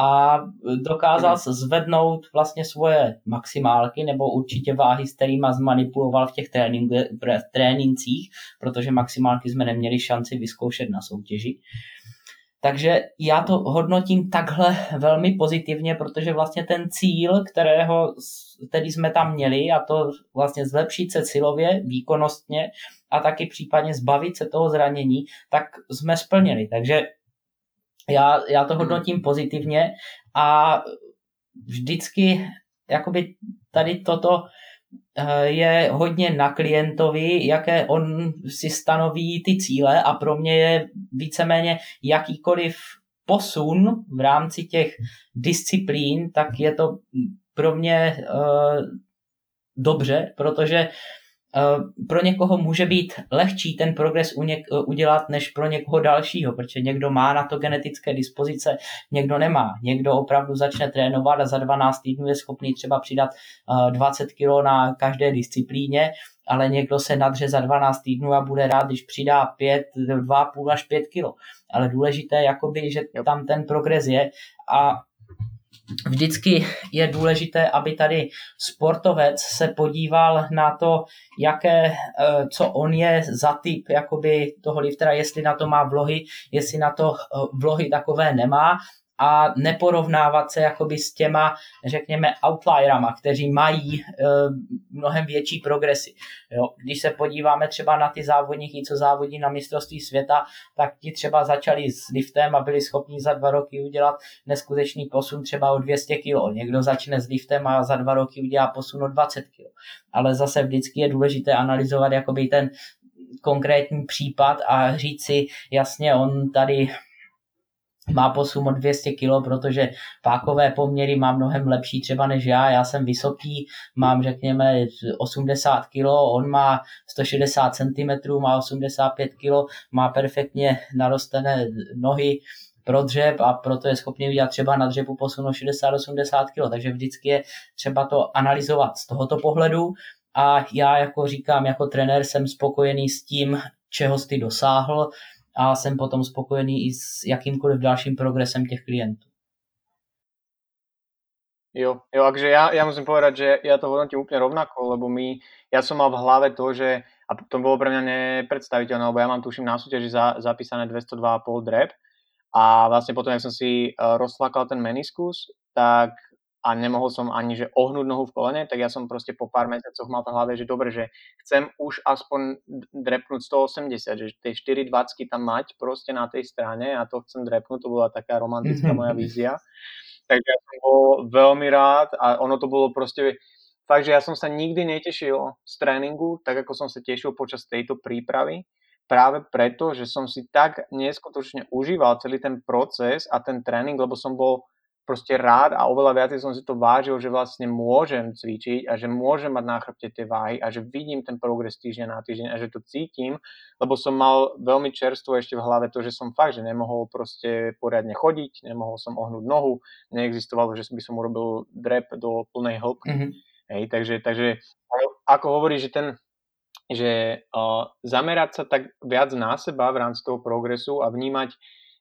a dokázal se zvednout vlastně svoje maximálky nebo určitě váhy, s kterými zmanipuloval v těch trénincích, protože maximálky jsme neměli šanci vyzkoušet na soutěži. Takže já to hodnotím takhle velmi pozitivně, protože vlastně ten cíl, kterého, který jsme tam měli, a to vlastně zlepšit se silově, výkonnostně a taky případně zbavit se toho zranění, tak jsme splnili. Takže já, já to hmm. hodnotím pozitivně a vždycky jakoby tady toto eh, je hodně na klientovi, jaké on si stanoví ty cíle a pro mě je víceméně jakýkoliv posun v rámci těch disciplín, tak je to pro mě uh, dobře, protože pro někoho může být lehčí ten progres udělat než pro někoho dalšího, protože někdo má na to genetické dispozice, někdo nemá. Někdo opravdu začne trénovat a za 12 týdnů je schopný třeba přidat 20 eh, kg na každé disciplíně, ale někdo se nadře za 12 týdnů a bude rád, když přidá 5, 2,5 až 5 kg. Ale důležité jakoby, že tam ten progres je a vždycky je důležité, aby tady sportovec se podíval na to, jaké, eh, co on je za typ jakoby toho liftera, jestli na to má vlohy, jestli na to eh, vlohy takové nemá a neporovnávat se jakoby s těma, řekněme, outlierama, kteří mají e, mnohem větší progresy. Jo? Když se podíváme třeba na ty závodníky, co závodí na mistrovství světa, tak ti třeba začali s liftem a byli schopni za dva roky udělat neskutečný posun třeba o 200 kg. Někdo začne s liftem a za dva roky udělá posun o 20 kg. Ale zase vždycky je důležité analyzovat jakoby ten konkrétní případ a říct si, jasně, on tady má posun o 200 kg, protože pákové poměry má mnohem lepší třeba než já. Já jsem vysoký, mám řekněme 80 kg, on má 160 cm, má 85 kg, má perfektně narostené nohy, pro dřep a proto je schopný udělat třeba na dřepu posun o 60-80 kg. Takže vždycky je třeba to analyzovat z tohoto pohledu a já jako říkám, jako trenér jsem spokojený s tím, čeho jsi dosáhl, a jsem potom spokojený i s jakýmkoliv dalším progresem těch klientů. Jo, jo, takže ja, ja musím povedať, že ja to hodnotím úplne rovnako, lebo my, ja som mal v hlave to, že, a to bolo pre mňa nepredstaviteľné, lebo ja mám tuším na súťaži za, zapísané 202,5 drep A vlastne potom, jak som si uh, rozflakal ten meniskus, tak a nemohol som ani že ohnúť nohu v kolene, tak ja som proste po pár mesiacoch mal v hlave, že dobre, že chcem už aspoň drepnúť 180, že tie 4 20 tam mať proste na tej strane a to chcem drepnúť, to bola taká romantická moja vízia. Takže ja som bol veľmi rád a ono to bolo proste fakt, že ja som sa nikdy netešil z tréningu, tak ako som sa tešil počas tejto prípravy, práve preto, že som si tak neskutočne užíval celý ten proces a ten tréning, lebo som bol proste rád a oveľa viac som si to vážil, že vlastne môžem cvičiť a že môžem mať na chrbte tie váhy a že vidím ten progres týždeň na týždeň a že to cítim, lebo som mal veľmi čerstvo ešte v hlave to, že som fakt, že nemohol proste poriadne chodiť, nemohol som ohnúť nohu, neexistovalo, že by som urobil drep do plnej hĺbky. Mm-hmm. Hej, takže, takže ako hovorí, že ten že uh, zamerať sa tak viac na seba v rámci toho progresu a vnímať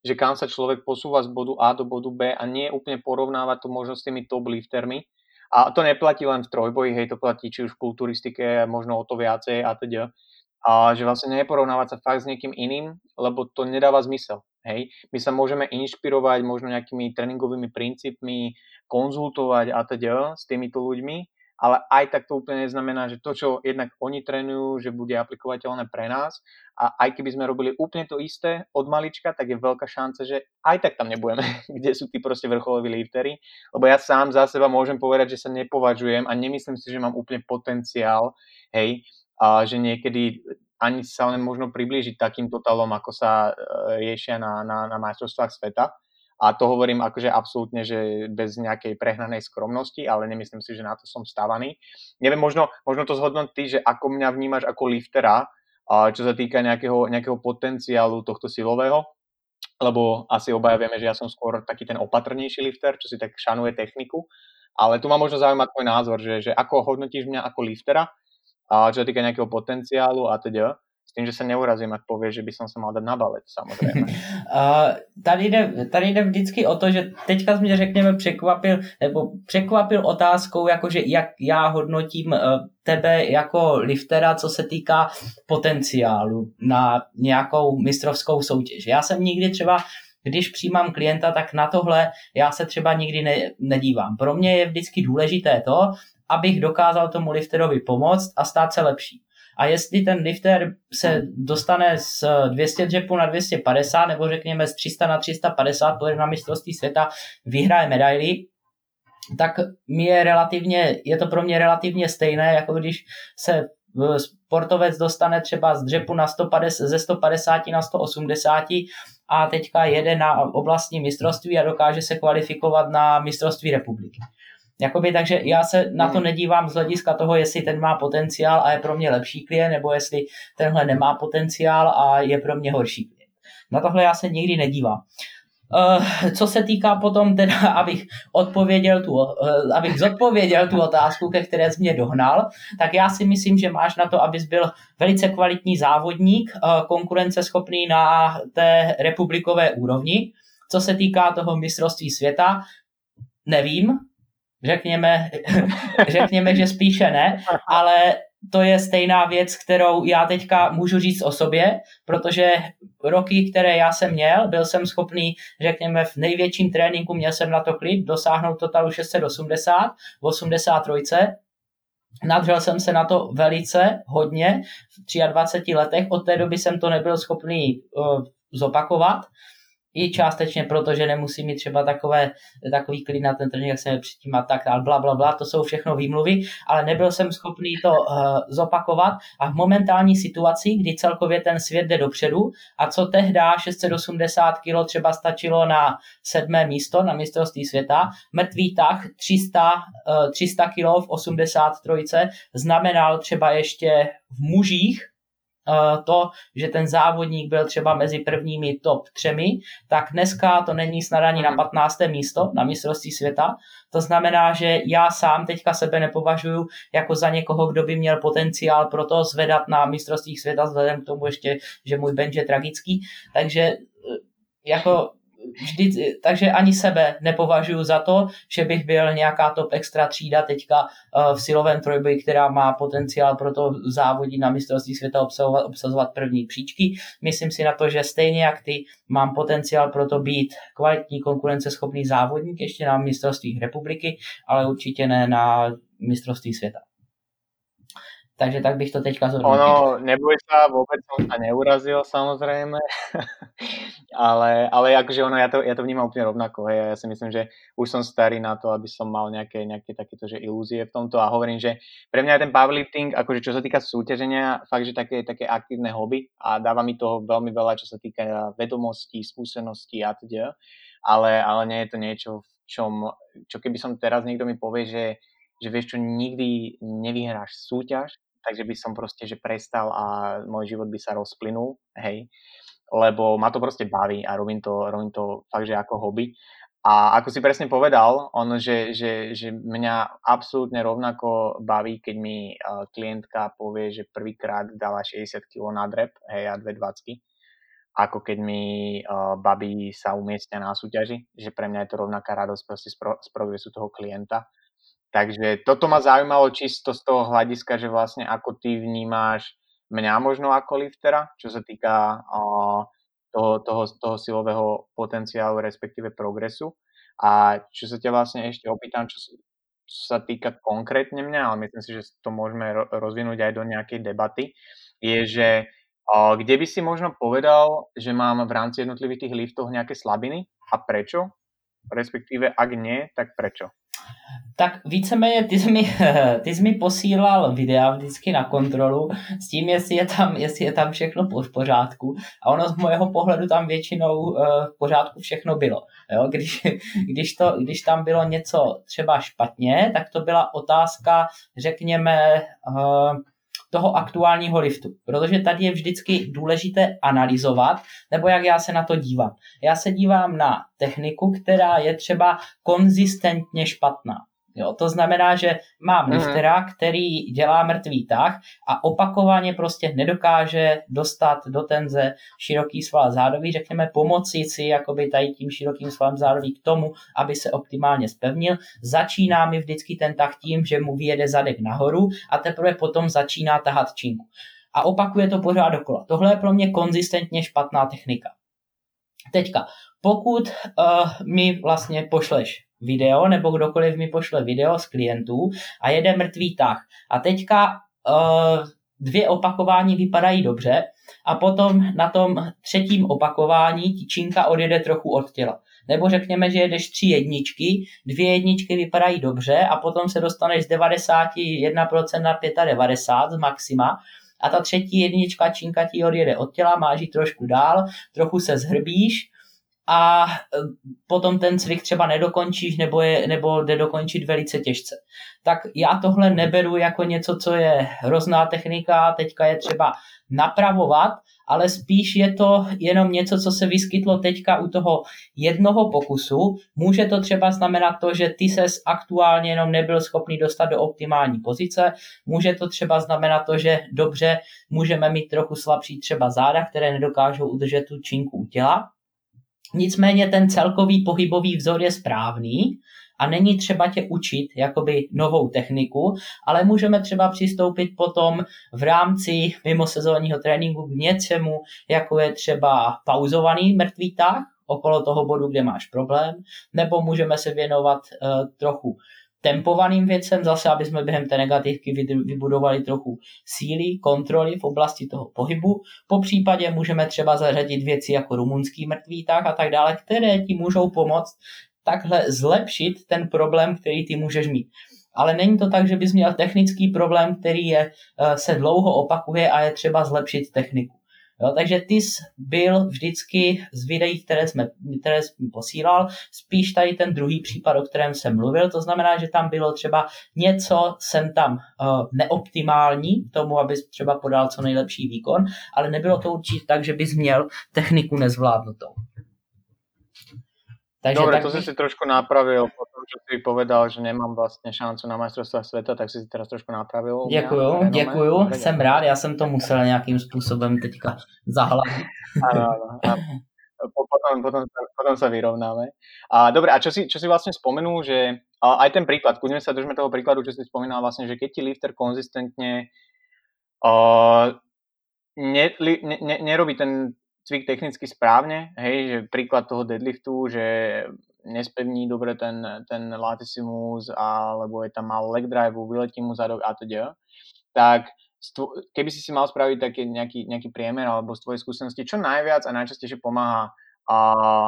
že kam sa človek posúva z bodu A do bodu B a nie úplne porovnávať to možno s tými top liftermi. A to neplatí len v trojboji, hej, to platí či už v kulturistike, možno o to viacej a teda. A že vlastne neporovnávať sa fakt s niekým iným, lebo to nedáva zmysel. Hej. My sa môžeme inšpirovať možno nejakými tréningovými princípmi, konzultovať a teda s týmito ľuďmi, ale aj tak to úplne neznamená, že to, čo jednak oni trénujú, že bude aplikovateľné pre nás a aj keby sme robili úplne to isté od malička, tak je veľká šanca, že aj tak tam nebudeme, (laughs) kde sú tí proste vrcholoví liftery, lebo ja sám za seba môžem povedať, že sa nepovažujem a nemyslím si, že mám úplne potenciál, hej, a že niekedy ani sa len možno priblížiť takým totálom, ako sa e, riešia na, na, na majstrovstvách sveta. A to hovorím akože absolútne, že bez nejakej prehnanej skromnosti, ale nemyslím si, že na to som stávaný. Neviem, možno, možno to zhodnúť ty, že ako mňa vnímaš ako liftera, čo sa týka nejakého, nejakého potenciálu tohto silového, lebo asi obaja vieme, že ja som skôr taký ten opatrnejší lifter, čo si tak šanuje techniku, ale tu ma možno zaujímať tvoj názor, že, že ako hodnotíš mňa ako liftera, čo sa týka nejakého potenciálu a teda, tím, že se neurazím, jak pověš, že by som se mal dát na balet, samozřejmě. (laughs) uh, tady, jde, tady jde vždycky o to, že teďka mě řekněme překvapil, nebo překvapil otázkou, jakože jak já hodnotím uh, tebe jako liftera, co se týká potenciálu na nějakou mistrovskou soutěž. Já jsem nikdy třeba když přijímám klienta, tak na tohle já se třeba nikdy ne, nedívám. Pro mě je vždycky důležité to, abych dokázal tomu lifterovi pomoct a stát se lepší. A jestli ten lifter se dostane z 200 dřepů na 250, nebo řekněme z 300 na 350, pojede na mistrovství světa, vyhraje medaily, tak mi je relativně, je to pro mě relativně stejné, jako když se sportovec dostane třeba z dřepu na 150, ze 150 na 180 a teďka jede na oblastní mistrovství a dokáže se kvalifikovat na mistrovství republiky. Jakoby, takže já se na to hmm. nedívám z hlediska toho, jestli ten má potenciál a je pro mě lepší klient, nebo jestli tenhle nemá potenciál a je pro mě horší klient. Na tohle já se nikdy nedívám. Uh, co se týká potom teda, (laughs) abych odpověděl tu, uh, abych zodpověděl tu otázku, ke které jsi mě dohnal, tak já si myslím, že máš na to, abys byl velice kvalitní závodník, uh, konkurenceschopný na té republikové úrovni. Co se týká toho mistrovství světa, nevím, Řekněme, (laughs) řekněme, že spíše ne, ale to je stejná věc, kterou já teďka můžu říct o sobě, protože roky, které já jsem měl, byl jsem schopný, řekněme, v největším tréninku měl jsem na to klid, dosáhnout totalu 680 v 83. Nadřel jsem se na to velice hodně v 23 letech, od té doby jsem to nebyl schopný uh, zopakovat i částečně proto, že nemusí mít třeba takové, takový klid na ten trénink, jak jsem předtím a tak dál, bla, bla, bla, to jsou všechno výmluvy, ale nebyl jsem schopný to uh, zopakovat a v momentální situaci, kdy celkově ten svět jde dopředu a co tehdy 680 kg třeba stačilo na sedmé místo na mistrovství světa, mrtvý tah 300, uh, 300 kg v 83 znamenal třeba ještě v mužích to, že ten závodník byl třeba mezi prvními top třemi, tak dneska to není snad ani na 15. Mhm. místo na mistrovství světa. To znamená, že já sám teďka sebe nepovažuji jako za někoho, kdo by měl potenciál pro to zvedat na mistrovství světa, vzhledem k tomu ještě, že můj bench je tragický. Takže eh, jako vždy, takže ani sebe nepovažuji za to, že bych byl nějaká top extra třída teďka uh, v silovém trojboji, která má potenciál pro to závodit na mistrovství světa obsazovat, obsazovat první příčky. Myslím si na to, že stejně jak ty mám potenciál pro to být kvalitní konkurenceschopný závodník ještě na mistrovství republiky, ale určitě ne na mistrovství světa. Takže tak bych to teďka zhodnotil. Ono, neboj sa, vôbec som sa neurazil samozrejme, (laughs) ale, ale akože ono, ja to, ja to vnímam úplne rovnako, hej, ja si myslím, že už som starý na to, aby som mal nejaké, nejaké takéto, že ilúzie v tomto. A hovorím, že pre mňa je ten powerlifting, akože čo sa týka súťaženia, fakt, že také, také aktívne hobby. A dáva mi toho veľmi veľa, čo sa týka vedomostí, skúseností a teda, ale, ale nie je to niečo, v čom, čo keby som teraz niekto mi povie, že že vieš čo, nikdy nevyhráš súťaž, takže by som proste, že prestal a môj život by sa rozplynul, hej, lebo ma to proste baví a robím to, robím to fakt, že ako hobby. A ako si presne povedal, on, že, že, že mňa absolútne rovnako baví, keď mi uh, klientka povie, že prvýkrát dala 60 kg na drep, hej, a dve dvacky, ako keď mi uh, babi sa umiestnia na súťaži, že pre mňa je to rovnaká radosť z, pro, z progresu toho klienta. Takže toto ma zaujímalo čisto z toho hľadiska, že vlastne ako ty vnímáš mňa možno ako liftera, čo sa týka toho, toho, toho silového potenciálu, respektíve progresu. A čo sa ťa vlastne ešte opýtam, čo, čo sa týka konkrétne mňa, ale myslím si, že to môžeme rozvinúť aj do nejakej debaty, je, že kde by si možno povedal, že mám v rámci jednotlivých tých liftov nejaké slabiny a prečo? Respektíve, ak nie, tak prečo? Tak víceméně ty jsi, mi, (laughs) ty jsi mi posílal videa vždycky na kontrolu s tím, jestli je tam, jestli je tam všechno v pořádku. A ono z mojeho pohledu tam většinou uh, v pořádku všechno bylo. Jo? Když, (laughs) když, to, když tam bylo něco třeba špatně, tak to byla otázka, řekněme, uh, toho aktuálního liftu. Protože tady je vždycky důležité analyzovat, nebo jak já se na to dívám. Já se dívám na techniku, která je třeba konzistentně špatná. Jo, to znamená, že mám mm. liftera, který dělá mrtvý tah a opakovaně prostě nedokáže dostat do tenze široký sval zádový, řekněme pomoci si jakoby tady tím širokým svalem zádový k tomu, aby se optimálně spevnil. Začíná mi vždycky ten tah tím, že mu vyjede zadek nahoru a teprve potom začíná tahat činku. A opakuje to pořád dokola. Tohle je pro mě konzistentně špatná technika. Teďka, pokud uh, mi vlastně pošleš video, nebo kdokoliv mi pošle video z klientů a jede mrtvý tah. A teďka uh, dvě opakování vypadají dobře a potom na tom třetím opakování činka odjede trochu od těla. Nebo řekněme, že jedeš tři jedničky, dvě jedničky vypadají dobře a potom se dostaneš z 91% na 95% z maxima a ta třetí jednička činka ti odjede od těla, máš ji trošku dál, trochu se zhrbíš a e, potom ten cvik třeba nedokončíš nebo, je, nebo jde dokončit velice těžce. Tak já tohle neberu jako něco, co je hrozná technika, teďka je třeba napravovat, ale spíš je to jenom něco, co se vyskytlo teďka u toho jednoho pokusu. Může to třeba znamenat to, že ty ses aktuálně jenom nebyl schopný dostat do optimální pozice. Může to třeba znamenat to, že dobře můžeme mít trochu slabší třeba záda, které nedokážou udržet tu činku u těla. Nicméně ten celkový pohybový vzor je správný a není třeba tě učit jakoby novou techniku, ale můžeme třeba přistoupit potom v rámci mimosezónního tréninku k něčemu, jako je třeba pauzovaný mrtvý tah okolo toho bodu, kde máš problém, nebo můžeme se věnovat uh, trochu tempovaným věcem, zase aby jsme během té negativky vybudovali trochu síly, kontroly v oblasti toho pohybu. Po případě můžeme třeba zařadit věci jako rumunský mrtvý tah a tak dále, které ti můžou pomoct takhle zlepšit ten problém, který ty můžeš mít. Ale není to tak, že bys měl technický problém, který je, eh, se dlouho opakuje a je třeba zlepšit techniku. Jo, takže jsi byl vždycky z videí, které, jsme, které jsi mi posílal, spíš tady ten druhý případ, o kterém jsem mluvil, to znamená, že tam bylo třeba něco, jsem tam uh, neoptimální k tomu, abys třeba podal co nejlepší výkon, ale nebylo to určitě tak, že bys měl techniku nezvládnutou. Takže Dobre, tak to si si trošku napravil po tom, čo si povedal, že nemám vlastně šancu na majstrovstvách světa, tak si si teraz trošku napravil. Děkuju, děkuju, jsem rád, já jsem to musel nějakým způsobem teďka zahladit. Ano, potom, potom, potom sa vyrovnáme. A, dobre, a čo si, čo si vlastne spomenul, že a aj ten príklad, kľudne sa držme toho príkladu, čo si spomínal vlastne, že keď ti lifter konzistentne uh, ne, ne, ne, nerobí ten cvik technicky správne, hej, že príklad toho deadliftu, že nespevní dobre ten, ten latissimus, alebo je tam mal leg drive, vyletí mu zadok a teda, tak keby si si mal spraviť taký nejaký, nejaký priemer alebo z tvojej skúsenosti, čo najviac a najčastejšie pomáha a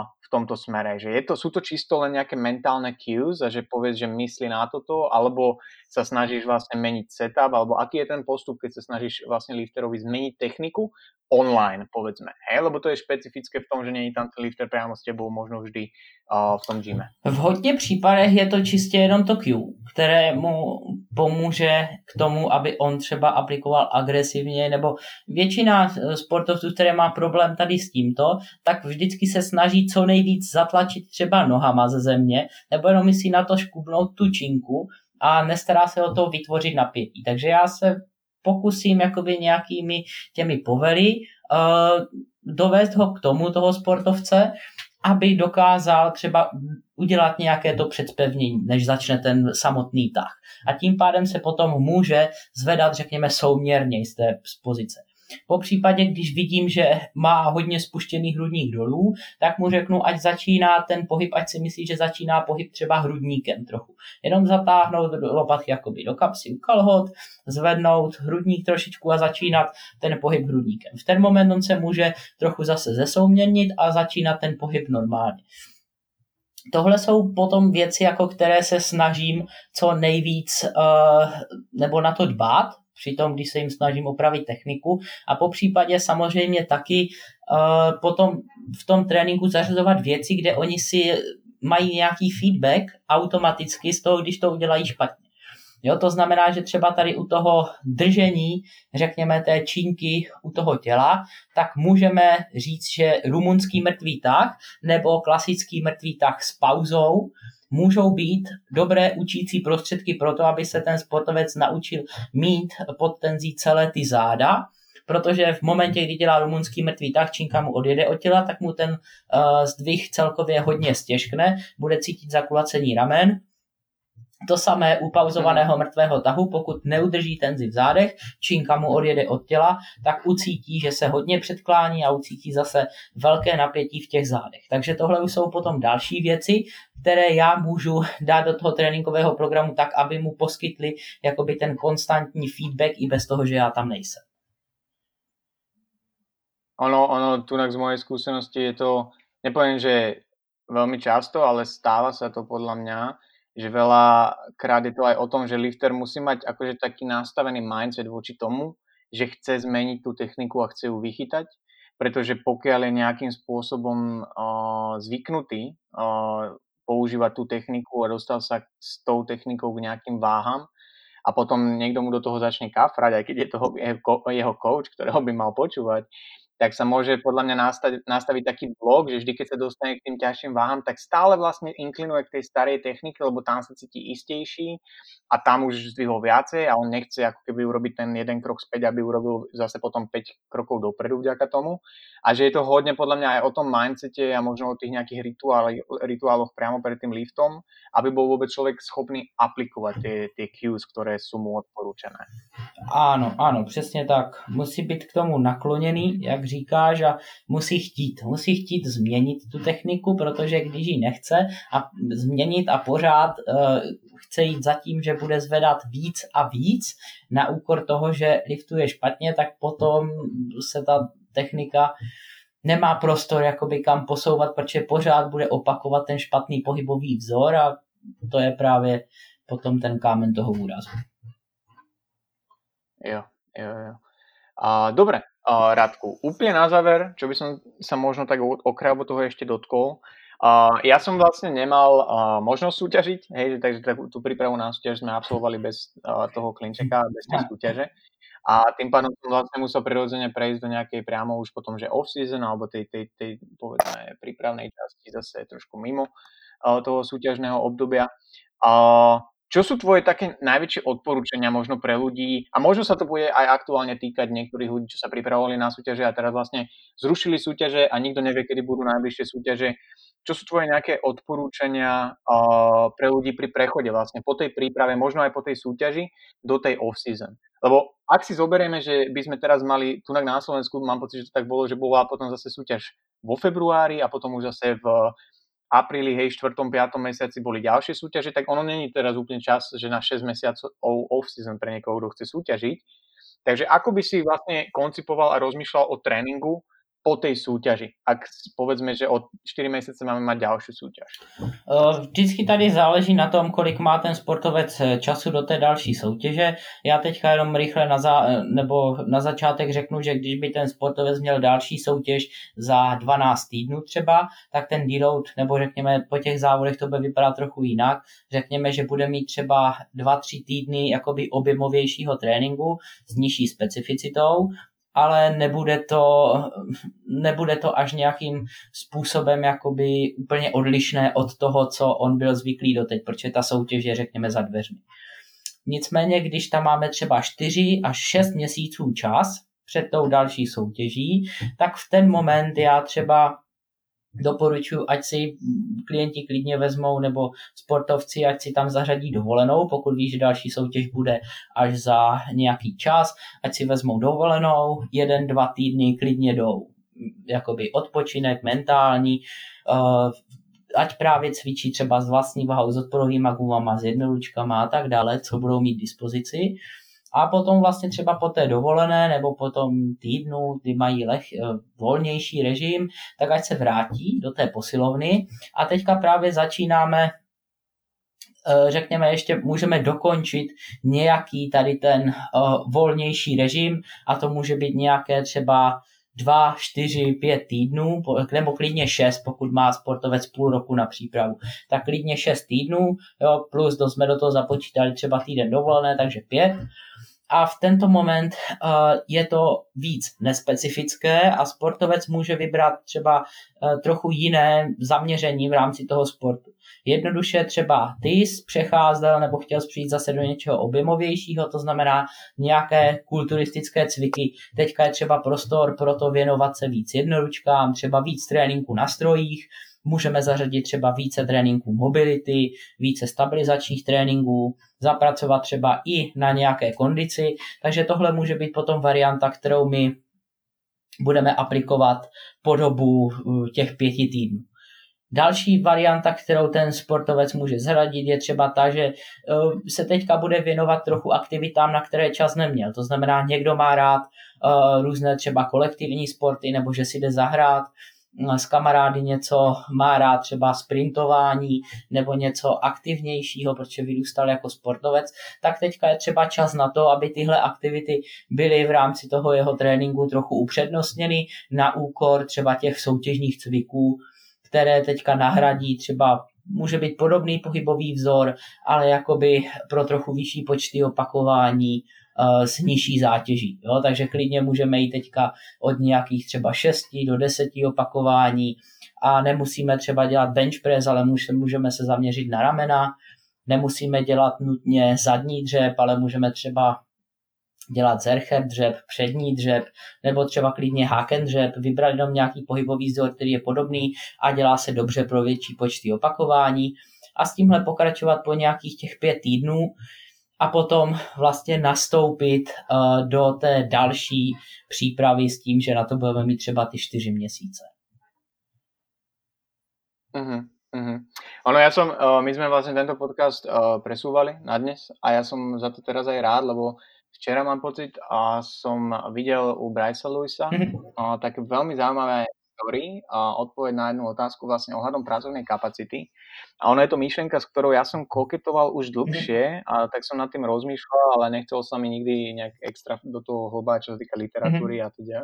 v tomto smere. Že je to, sú to čisto len nejaké mentálne cues a že povieš, že myslí na toto, alebo sa snažíš vlastne meniť setup, alebo aký je ten postup, keď sa snažíš vlastne lifterovi zmeniť techniku online, povedzme. Hej? Lebo to je špecifické v tom, že není tam ten lifter priamo s tebou možno vždy uh, v tom gyme. V hodně případech je to čistě jenom to Q, které mu pomůže k tomu, aby on třeba aplikoval agresivně, nebo většina sportovců, které má problém tady s tímto, tak vždycky se snaží co nejvíc zatlačit třeba nohama ze země, nebo jenom myslí na to škubnout tu činku a nestará se o to vytvořit napětí. Takže já se pokusím jakoby nějakými těmi povely uh, dovést ho k tomu, toho sportovce, aby dokázal třeba udělat nějaké to předspevnění, než začne ten samotný tah. A tím pádem se potom může zvedat, řekněme, souměrně z té pozice. Po případě, když vidím, že má hodně spuštěný hrudník dolů, tak mu řeknu, ať začíná ten pohyb, ať si myslí, že začíná pohyb třeba hrudníkem trochu. Jenom zatáhnout lopatky jakoby do kapsy u kalhot, zvednout hrudník trošičku a začínat ten pohyb hrudníkem. V ten moment on se může trochu zase zesouměnit a začínat ten pohyb normálně. Tohle jsou potom věci, jako které se snažím co nejvíc uh, nebo na to dbát, při tom, když se jim snažím opravit techniku a po případě samozřejmě taky uh, potom v tom tréninku zařazovat věci, kde oni si mají nějaký feedback automaticky z toho, když to udělají špatně. Jo, to znamená, že třeba tady u toho držení, řekněme, té čínky u toho těla, tak můžeme říct, že rumunský mrtvý tah nebo klasický mrtvý tah s pauzou můžou být dobré učící prostředky pro to, aby se ten sportovec naučil mít pod tenzí celé ty záda, protože v momentě, kdy dělá rumunský mrtvý tah, činka mu odjede od těla, tak mu ten uh, zdvih celkově hodně stěžkne, bude cítit zakulacení ramen, to samé u pauzovaného hmm. mrtvého tahu, pokud neudrží tenzi v zádech, činka mu odjede od těla, tak ucítí, že se hodně předklání a ucítí zase velké napětí v těch zádech. Takže tohle už jsou potom další věci, které já můžu (laughs) dát do toho tréninkového programu tak, aby mu poskytli jakoby ten konstantní feedback i bez toho, že já tam nejsem. Ono, ono, tunak z mojej skúsenosti je to, nepoviem, že veľmi často, ale stáva sa to podľa mňa, že veľa krát je to aj o tom, že lifter musí mať akože taký nastavený mindset voči tomu, že chce zmeniť tú techniku a chce ju vychytať, pretože pokiaľ je nejakým spôsobom uh, zvyknutý uh, používať tú techniku a dostal sa s tou technikou k nejakým váham a potom niekto mu do toho začne kafrať, aj keď je toho jeho coach, ktorého by mal počúvať, tak sa môže podľa mňa nastaviť, nastaviť taký blok, že vždy, keď sa dostane k tým ťažším váham, tak stále vlastne inklinuje k tej starej technike, lebo tam sa cíti istejší a tam už zdvihol viacej a on nechce ako keby urobiť ten jeden krok späť, aby urobil zase potom 5 krokov dopredu vďaka tomu. A že je to hodne podľa mňa aj o tom mindsete a možno o tých nejakých rituáloch, rituáloch priamo pred tým liftom, aby bol vôbec človek schopný aplikovať tie, tie cues, ktoré sú mu odporúčené. Áno, áno, přesně tak. Musí být k tomu nakloněný, jak říkáš, a musí chtít. Musí chtít změnit tu techniku, protože když ji nechce a změnit a pořád uh, chce jít za tím, že bude zvedat víc a víc na úkor toho, že liftuje špatně, tak potom se ta technika nemá prostor jakoby kam posouvat, protože pořád bude opakovat ten špatný pohybový vzor a to je právě potom ten kámen toho úrazu. Jo, jo, jo. A, dobre, a, Radku, úplne na záver, čo by som sa možno tak okrajovo toho ešte dotkol, a, ja som vlastne nemal a, možnosť súťažiť, hej, takže takú, tú prípravu na súťaž sme absolvovali bez a, toho klinčeka, bez tej súťaže. A tým pádom som vlastne musel prirodzene prejsť do nejakej priamo už potom, že off-season alebo tej, tej, tej povedzme prípravnej časti zase trošku mimo toho súťažného obdobia. A čo sú tvoje také najväčšie odporúčania možno pre ľudí, a možno sa to bude aj aktuálne týkať niektorých ľudí, čo sa pripravovali na súťaže a teraz vlastne zrušili súťaže a nikto nevie, kedy budú najbližšie súťaže. Čo sú tvoje nejaké odporúčania uh, pre ľudí pri prechode vlastne po tej príprave, možno aj po tej súťaži do tej off-season? Lebo ak si zoberieme, že by sme teraz mali tu na Slovensku, mám pocit, že to tak bolo, že bola potom zase súťaž vo februári a potom už zase v apríli, hej, 4. 5. mesiaci boli ďalšie súťaže, tak ono není teraz úplne čas, že na 6 mesiacov off-season pre niekoho, kto chce súťažiť. Takže ako by si vlastne koncipoval a rozmýšľal o tréningu po tej súťaži, ak povedzme, že od 4 měsíce máme mít další soutěž? Eh, vždycky tady záleží na tom, kolik má ten sportovec eh, času do té další soutěže. Já teďka jenom rychle na, za, eh, nebo na začátek řeknu, že když by ten sportovec měl další soutěž za 12 týdnů třeba, tak ten deload, nebo řekněme po těch závodech to bude vypadat trochu jinak. Řekněme, že bude mít třeba 2-3 týdny jakoby objemovějšího tréninku s nižší specificitou ale nebude to, nebude to až nějakým způsobem jakoby úplně odlišné od toho, co on byl zvyklý doteď, protože ta soutěž je řekněme za dveřmi. Nicméně, když tam máme třeba 4 až 6 měsíců čas před tou další soutěží, tak v ten moment já třeba doporučuji, ať si klienti klidně vezmou nebo sportovci, ať si tam zařadí dovolenou, pokud víš, že další soutěž bude až za nějaký čas, ať si vezmou dovolenou, jeden, dva týdny klidně do jakoby odpočinek mentální, uh, ať právě cvičí třeba s vlastní vahou, s odporovými gumama, s jednoručkama a tak dále, co budou mít dispozici. A potom vlastně třeba po té dovolené nebo po tom týdnu, kdy mají leh, eh, volnější režim, tak ať se vrátí do té posilovny. A teďka právě začínáme eh, řekněme, ještě můžeme dokončit nějaký tady ten uh, volnější režim a to může být nějaké třeba dva, čtyři, pět týdnů, nebo klidně šest, pokud má sportovec půl roku na přípravu. Tak klidně šest týdnů, jo, plus do, jsme do toho započítali třeba týden dovolené, takže pět a v tento moment uh, je to víc nespecifické a sportovec může vybrat třeba uh, trochu jiné zaměření v rámci toho sportu. Jednoduše třeba ty jsi přecházel nebo chtěl přijít zase do něčeho objemovějšího, to znamená nějaké kulturistické cviky. Teďka je třeba prostor pro to věnovat se víc jednoručkám, třeba víc tréninku na strojích, můžeme zařadit třeba více tréninků mobility, více stabilizačních tréninků, zapracovat třeba i na nějaké kondici, takže tohle může být potom varianta, kterou my budeme aplikovat po dobu těch pěti týdnů. Další varianta, kterou ten sportovec může zhradit, je třeba ta, že uh, se teďka bude věnovat trochu aktivitám, na které čas neměl. To znamená, někdo má rád uh, různé třeba kolektivní sporty, nebo že si jde zahrát, s kamarády něco má rád, třeba sprintování nebo něco aktivnějšího, protože vyrůstal jako sportovec, tak teďka je třeba čas na to, aby tyhle aktivity byly v rámci toho jeho tréninku trochu upřednostněny na úkor třeba těch soutěžních cviků, které teďka nahradí třeba může být podobný pohybový vzor, ale jakoby pro trochu vyšší počty opakování s nižší zátěží. Jo? Takže klidně můžeme jít teďka od nějakých třeba 6 do 10 opakování a nemusíme třeba dělat bench press, ale můžeme se zaměřit na ramena, nemusíme dělat nutně zadní dřep, ale můžeme třeba dělat zercher dřep, přední dřep, nebo třeba klidně haken dřep, vybrat jenom nějaký pohybový vzor, který je podobný a dělá se dobře pro větší počty opakování a s tímhle pokračovat po nějakých těch pět týdnů a potom vlastně nastoupit uh, do té další přípravy s tím, že na to budeme mít třeba ty čtyři měsíce. Uh-huh. Uh-huh. Ono, ja som, uh, my sme vlastne tento podcast uh, presúvali na dnes a ja som za to teraz aj rád, lebo včera mám pocit a som videl u Brysa Lewisa mm-hmm. uh, tak veľmi zaujímavé story a odpoveď na jednu otázku vlastne ohľadom pracovnej kapacity. A ono je to myšlenka, s ktorou ja som koketoval už dlhšie a tak som nad tým rozmýšľal, ale nechcel sa mi nikdy nejak extra do toho hlbať, čo sa týka literatúry mm-hmm. a teda.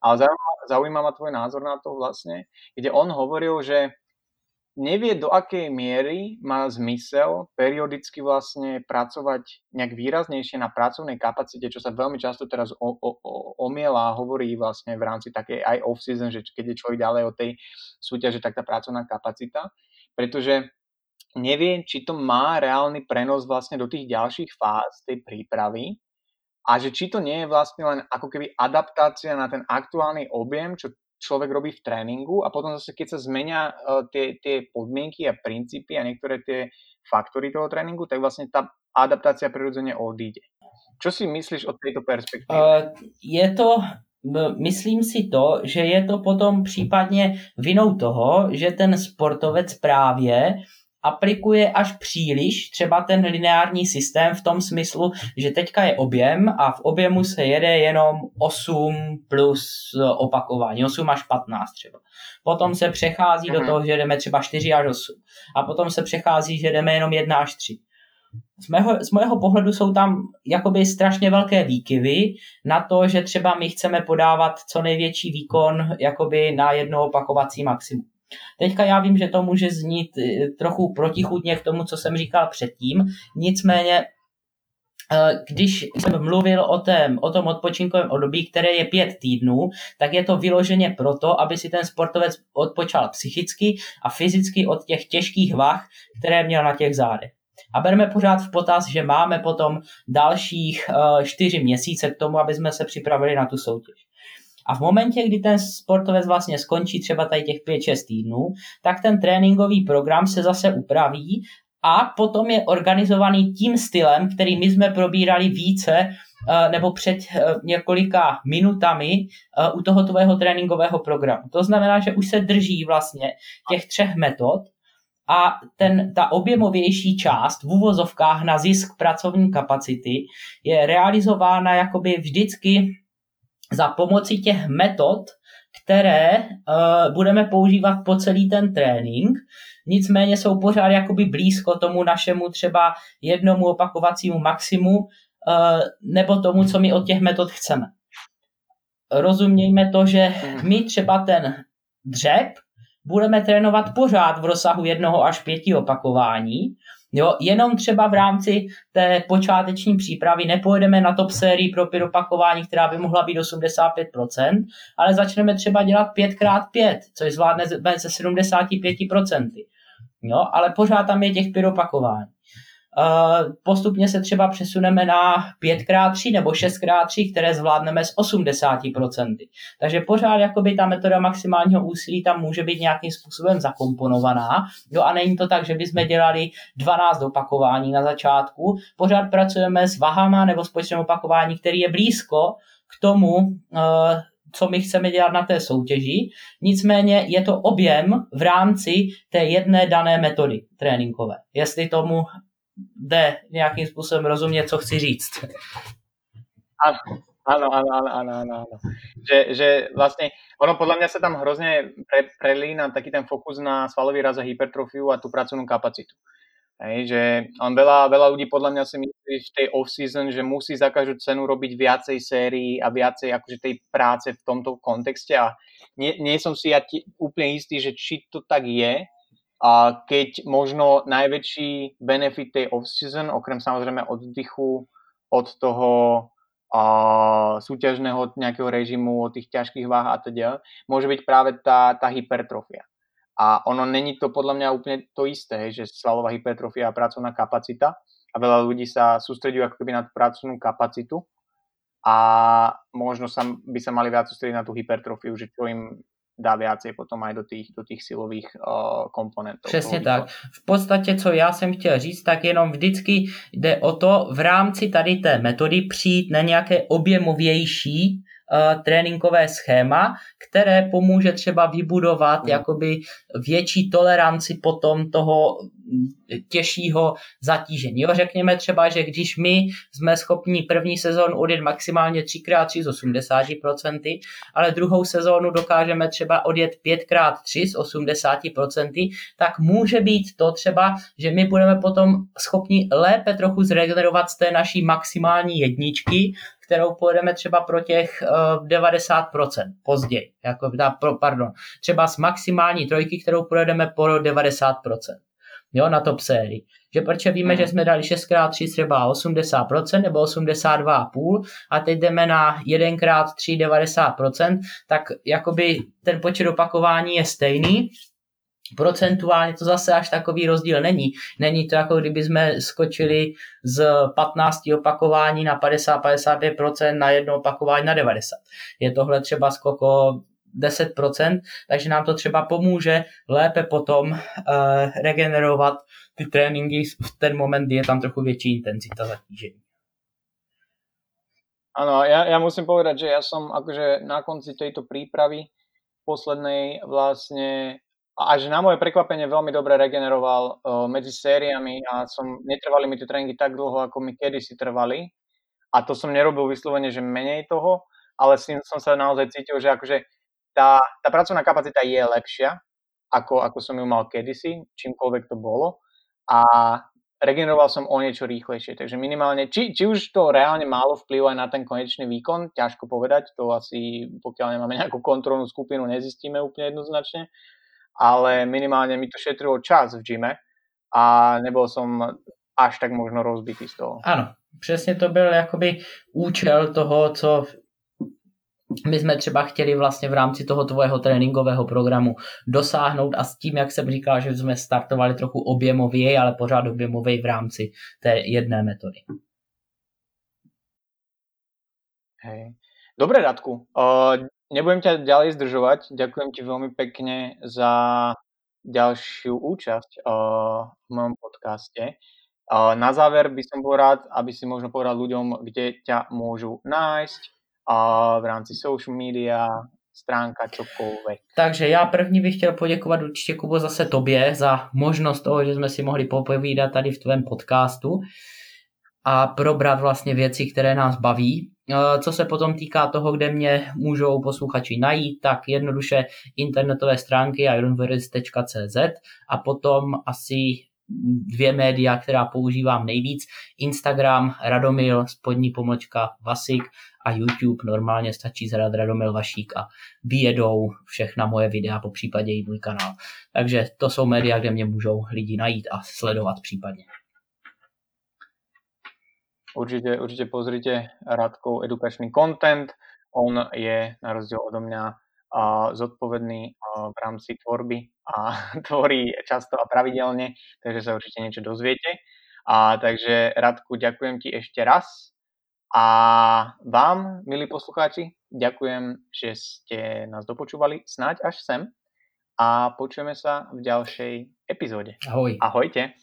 Ale zaujíma, zaujíma ma tvoj názor na to vlastne, kde on hovoril, že nevie, do akej miery má zmysel periodicky vlastne pracovať nejak výraznejšie na pracovnej kapacite, čo sa veľmi často teraz o, o, o, omiela a hovorí vlastne v rámci takej aj off-season, že keď je človek ďalej od tej súťaže, tak tá pracovná kapacita. Pretože nevie, či to má reálny prenos vlastne do tých ďalších fáz tej prípravy a že či to nie je vlastne len ako keby adaptácia na ten aktuálny objem, čo človek robí v tréningu a potom zase, keď sa zmenia uh, tie, tie podmienky a princípy a niektoré tie faktory toho tréninku, tak vlastne tá adaptácia prirodzene odíde. Čo si myslíš o této perspektivě? Uh, je to myslím si to, že je to potom případně vinou toho, že ten sportovec právě aplikuje až příliš třeba ten lineární systém v tom smyslu, že teďka je objem a v objemu se jede jenom 8 plus opakování, 8 až 15 třeba. Potom se přechází do mhm. toho, že jdeme třeba 4 až 8 a potom se přechází, že jdeme jenom 1 až 3 z mého, z mého pohledu jsou tam jakoby strašně velké výkyvy na to, že třeba my chceme podávat co největší výkon jakoby na jedno opakovací maximum. Teďka já vím, že to může znít eh, trochu protichudně k tomu, co jsem říkal předtím, nicméně eh, když jsem mluvil o, tém, o tom odpočinkovém období, které je pět týdnů, tak je to vyloženě proto, aby si ten sportovec odpočal psychicky a fyzicky od těch těžkých vah, které měl na těch zádech. A bereme pořád v potaz, že máme potom dalších uh, čtyři měsíce k tomu, aby jsme se připravili na tu soutěž. A v momentě, kdy ten sportovec vlastně skončí třeba tady těch 5-6 týdnů, tak ten tréninkový program se zase upraví a potom je organizovaný tím stylem, který my jsme probírali více eh, nebo před eh, několika minutami u toho tvého tréninkového programu. To znamená, že už se drží vlastně těch třech metod, a ten, ta objemovější část v uvozovkách na zisk pracovní kapacity je realizována jakoby vždycky za pomoci těch metod, které uh, budeme používat po celý ten trénink, nicméně jsou pořád jakoby blízko tomu našemu třeba jednomu opakovacímu maximu uh, nebo tomu, co my od těch metod chceme. Rozumějme to, že mhm. my třeba ten dřep budeme trénovat pořád v rozsahu jednoho až pěti opakování, Jo, jenom třeba v rámci té počáteční přípravy nepojedeme na top sérii pro pět opakování, která by mohla být 85%, ale začneme třeba dělat 5x5, což zvládne se 75%. Jo, ale pořád tam je těch pět opakování. Eh, postupně se třeba přesuneme na 5x3 nebo 6x3, které zvládneme s 80%. Takže pořád jakoby ta metoda maximálního úsilí tam může být nějakým způsobem zakomponovaná. Jo, a není to tak, že bychom dělali 12 opakování na začátku. Pořád pracujeme s vahama nebo s počtem opakování, který je blízko k tomu, eh, co my chceme dělat na té soutěži. Nicméně je to objem v rámci té jedné dané metody tréninkové. Jestli tomu jde nějakým způsobem rozumět, co chci říct. Ano, ano, ano, ano, ano, ano. Že, že vlastně, ono podle mě se tam hrozně pre, prelína taký ten fokus na svalový raz a hypertrofiu a tu pracovnú kapacitu. Hej, že on veľa, veľa ľudí podľa mňa si myslí v tej off-season, že musí za každú cenu robiť viacej sérií a viacej akože tej práce v tomto kontexte a nie, nie som si ja úplne istý, že či to tak je, a keď možno najväčší benefit tej off-season, okrem samozrejme oddychu od toho a súťažného nejakého režimu, od tých ťažkých váh a teda, môže byť práve tá, tá hypertrofia. A ono není to podľa mňa úplne to isté, že svalová hypertrofia a pracovná kapacita a veľa ľudí sa sústredujú ako keby na tú pracovnú kapacitu a možno sa, by sa mali viac sústrediť na tú hypertrofiu, že čo im dá viacej potom aj do těch, do těch silových uh, komponentů. Přesně tak. V podstatě, co já jsem chtěl říct, tak jenom vždycky jde o to v rámci tady té metody přijít na nějaké objemovější uh, tréninkové schéma, které pomůže třeba vybudovat hmm. jakoby větší toleranci potom toho těžšího zatížení. Jo, řekněme třeba, že když my jsme schopni první sezónu odjet maximálně 3x3 z 80%, ale druhou sezónu dokážeme třeba odjet 5x3 z 80%, tak může být to třeba, že my budeme potom schopni lépe trochu zregenerovat z té naší maximální jedničky, kterou pojedeme třeba pro těch uh, eh, 90% později. Jako, pardon, třeba z maximální trojky, kterou projedeme po 90% jo, na top sérii. Že proč víme, že jsme dali 6x3 třeba 80% nebo 82,5 a teď jdeme na 1x3 90%, tak jakoby ten počet opakování je stejný, procentuálně to zase až takový rozdíl není. Není to jako kdyby jsme skočili z 15 opakování na 50-55% na jedno opakování na 90. Je tohle třeba skoko 10%, takže nám to třeba pomůže lépe potom uh, regenerovat ty tréninky v ten moment, kdy je tam trochu větší intenzita zatížení. Áno, ja, ja musím povedať, že ja som akože na konci tejto prípravy poslednej vlastne až na moje prekvapenie veľmi dobre regeneroval uh, medzi sériami a som, netrvali mi tie tréningy tak dlho, ako mi kedysi trvali. A to som nerobil vyslovene, že menej toho, ale s tým som sa naozaj cítil, že akože tá, tá pracovná kapacita je lepšia, ako, ako som ju mal kedysi, čímkoľvek to bolo. A regeneroval som o niečo rýchlejšie. Takže minimálne, či, či už to reálne málo vplyv aj na ten konečný výkon, ťažko povedať, to asi pokiaľ nemáme nejakú kontrolnú skupinu, nezistíme úplne jednoznačne, ale minimálne mi to šetrilo čas v gyme a nebol som až tak možno rozbitý z toho. Ano, přesně to byl jakoby účel toho, co my jsme třeba chtěli vlastně v rámci toho tvojho tréninkového programu dosáhnout a s tím, jak jsem říkal, že jsme startovali trochu objemově, ale pořád objemově v rámci té jedné metody. Hej. Dobre, Radku. Uh, nebudem ťa ďalej zdržovať. Ďakujem ti veľmi pekne za ďalšiu účasť uh, v mojom podcaste. Na záver by som bol rád, aby si možno povedal ľuďom, kde ťa môžu nájsť uh, v rámci social media, stránka, čokoľvek. Takže já první bych chtěl poděkovat určitě Kubo zase tobě za možnost toho, že jsme si mohli popovídat tady v tvém podcastu a probrat vlastně věci, které nás baví. Eh, co se potom týká toho, kde mě můžou posluchači najít, tak jednoduše internetové stránky ironverse.cz a potom asi dvě média, která používám nejvíc. Instagram Radomil, spodní pomlčka Vasik a YouTube normálně stačí zadat Radomil Vašík a vyjedou všechna moje videa, po případě i můj kanál. Takže to jsou média, kde mě můžou lidi najít a sledovat případně. Určite, určite pozrite Radkov edukačný content. On je na rozdiel odo mňa zodpovedný v rámci tvorby a (laughs) tvorí často a pravidelne, takže sa určite niečo dozviete. A takže Radku, ďakujem ti ešte raz. A vám, milí poslucháči, ďakujem, že ste nás dopočúvali snáď až sem a počujeme sa v ďalšej epizóde. Ahoj. Ahojte.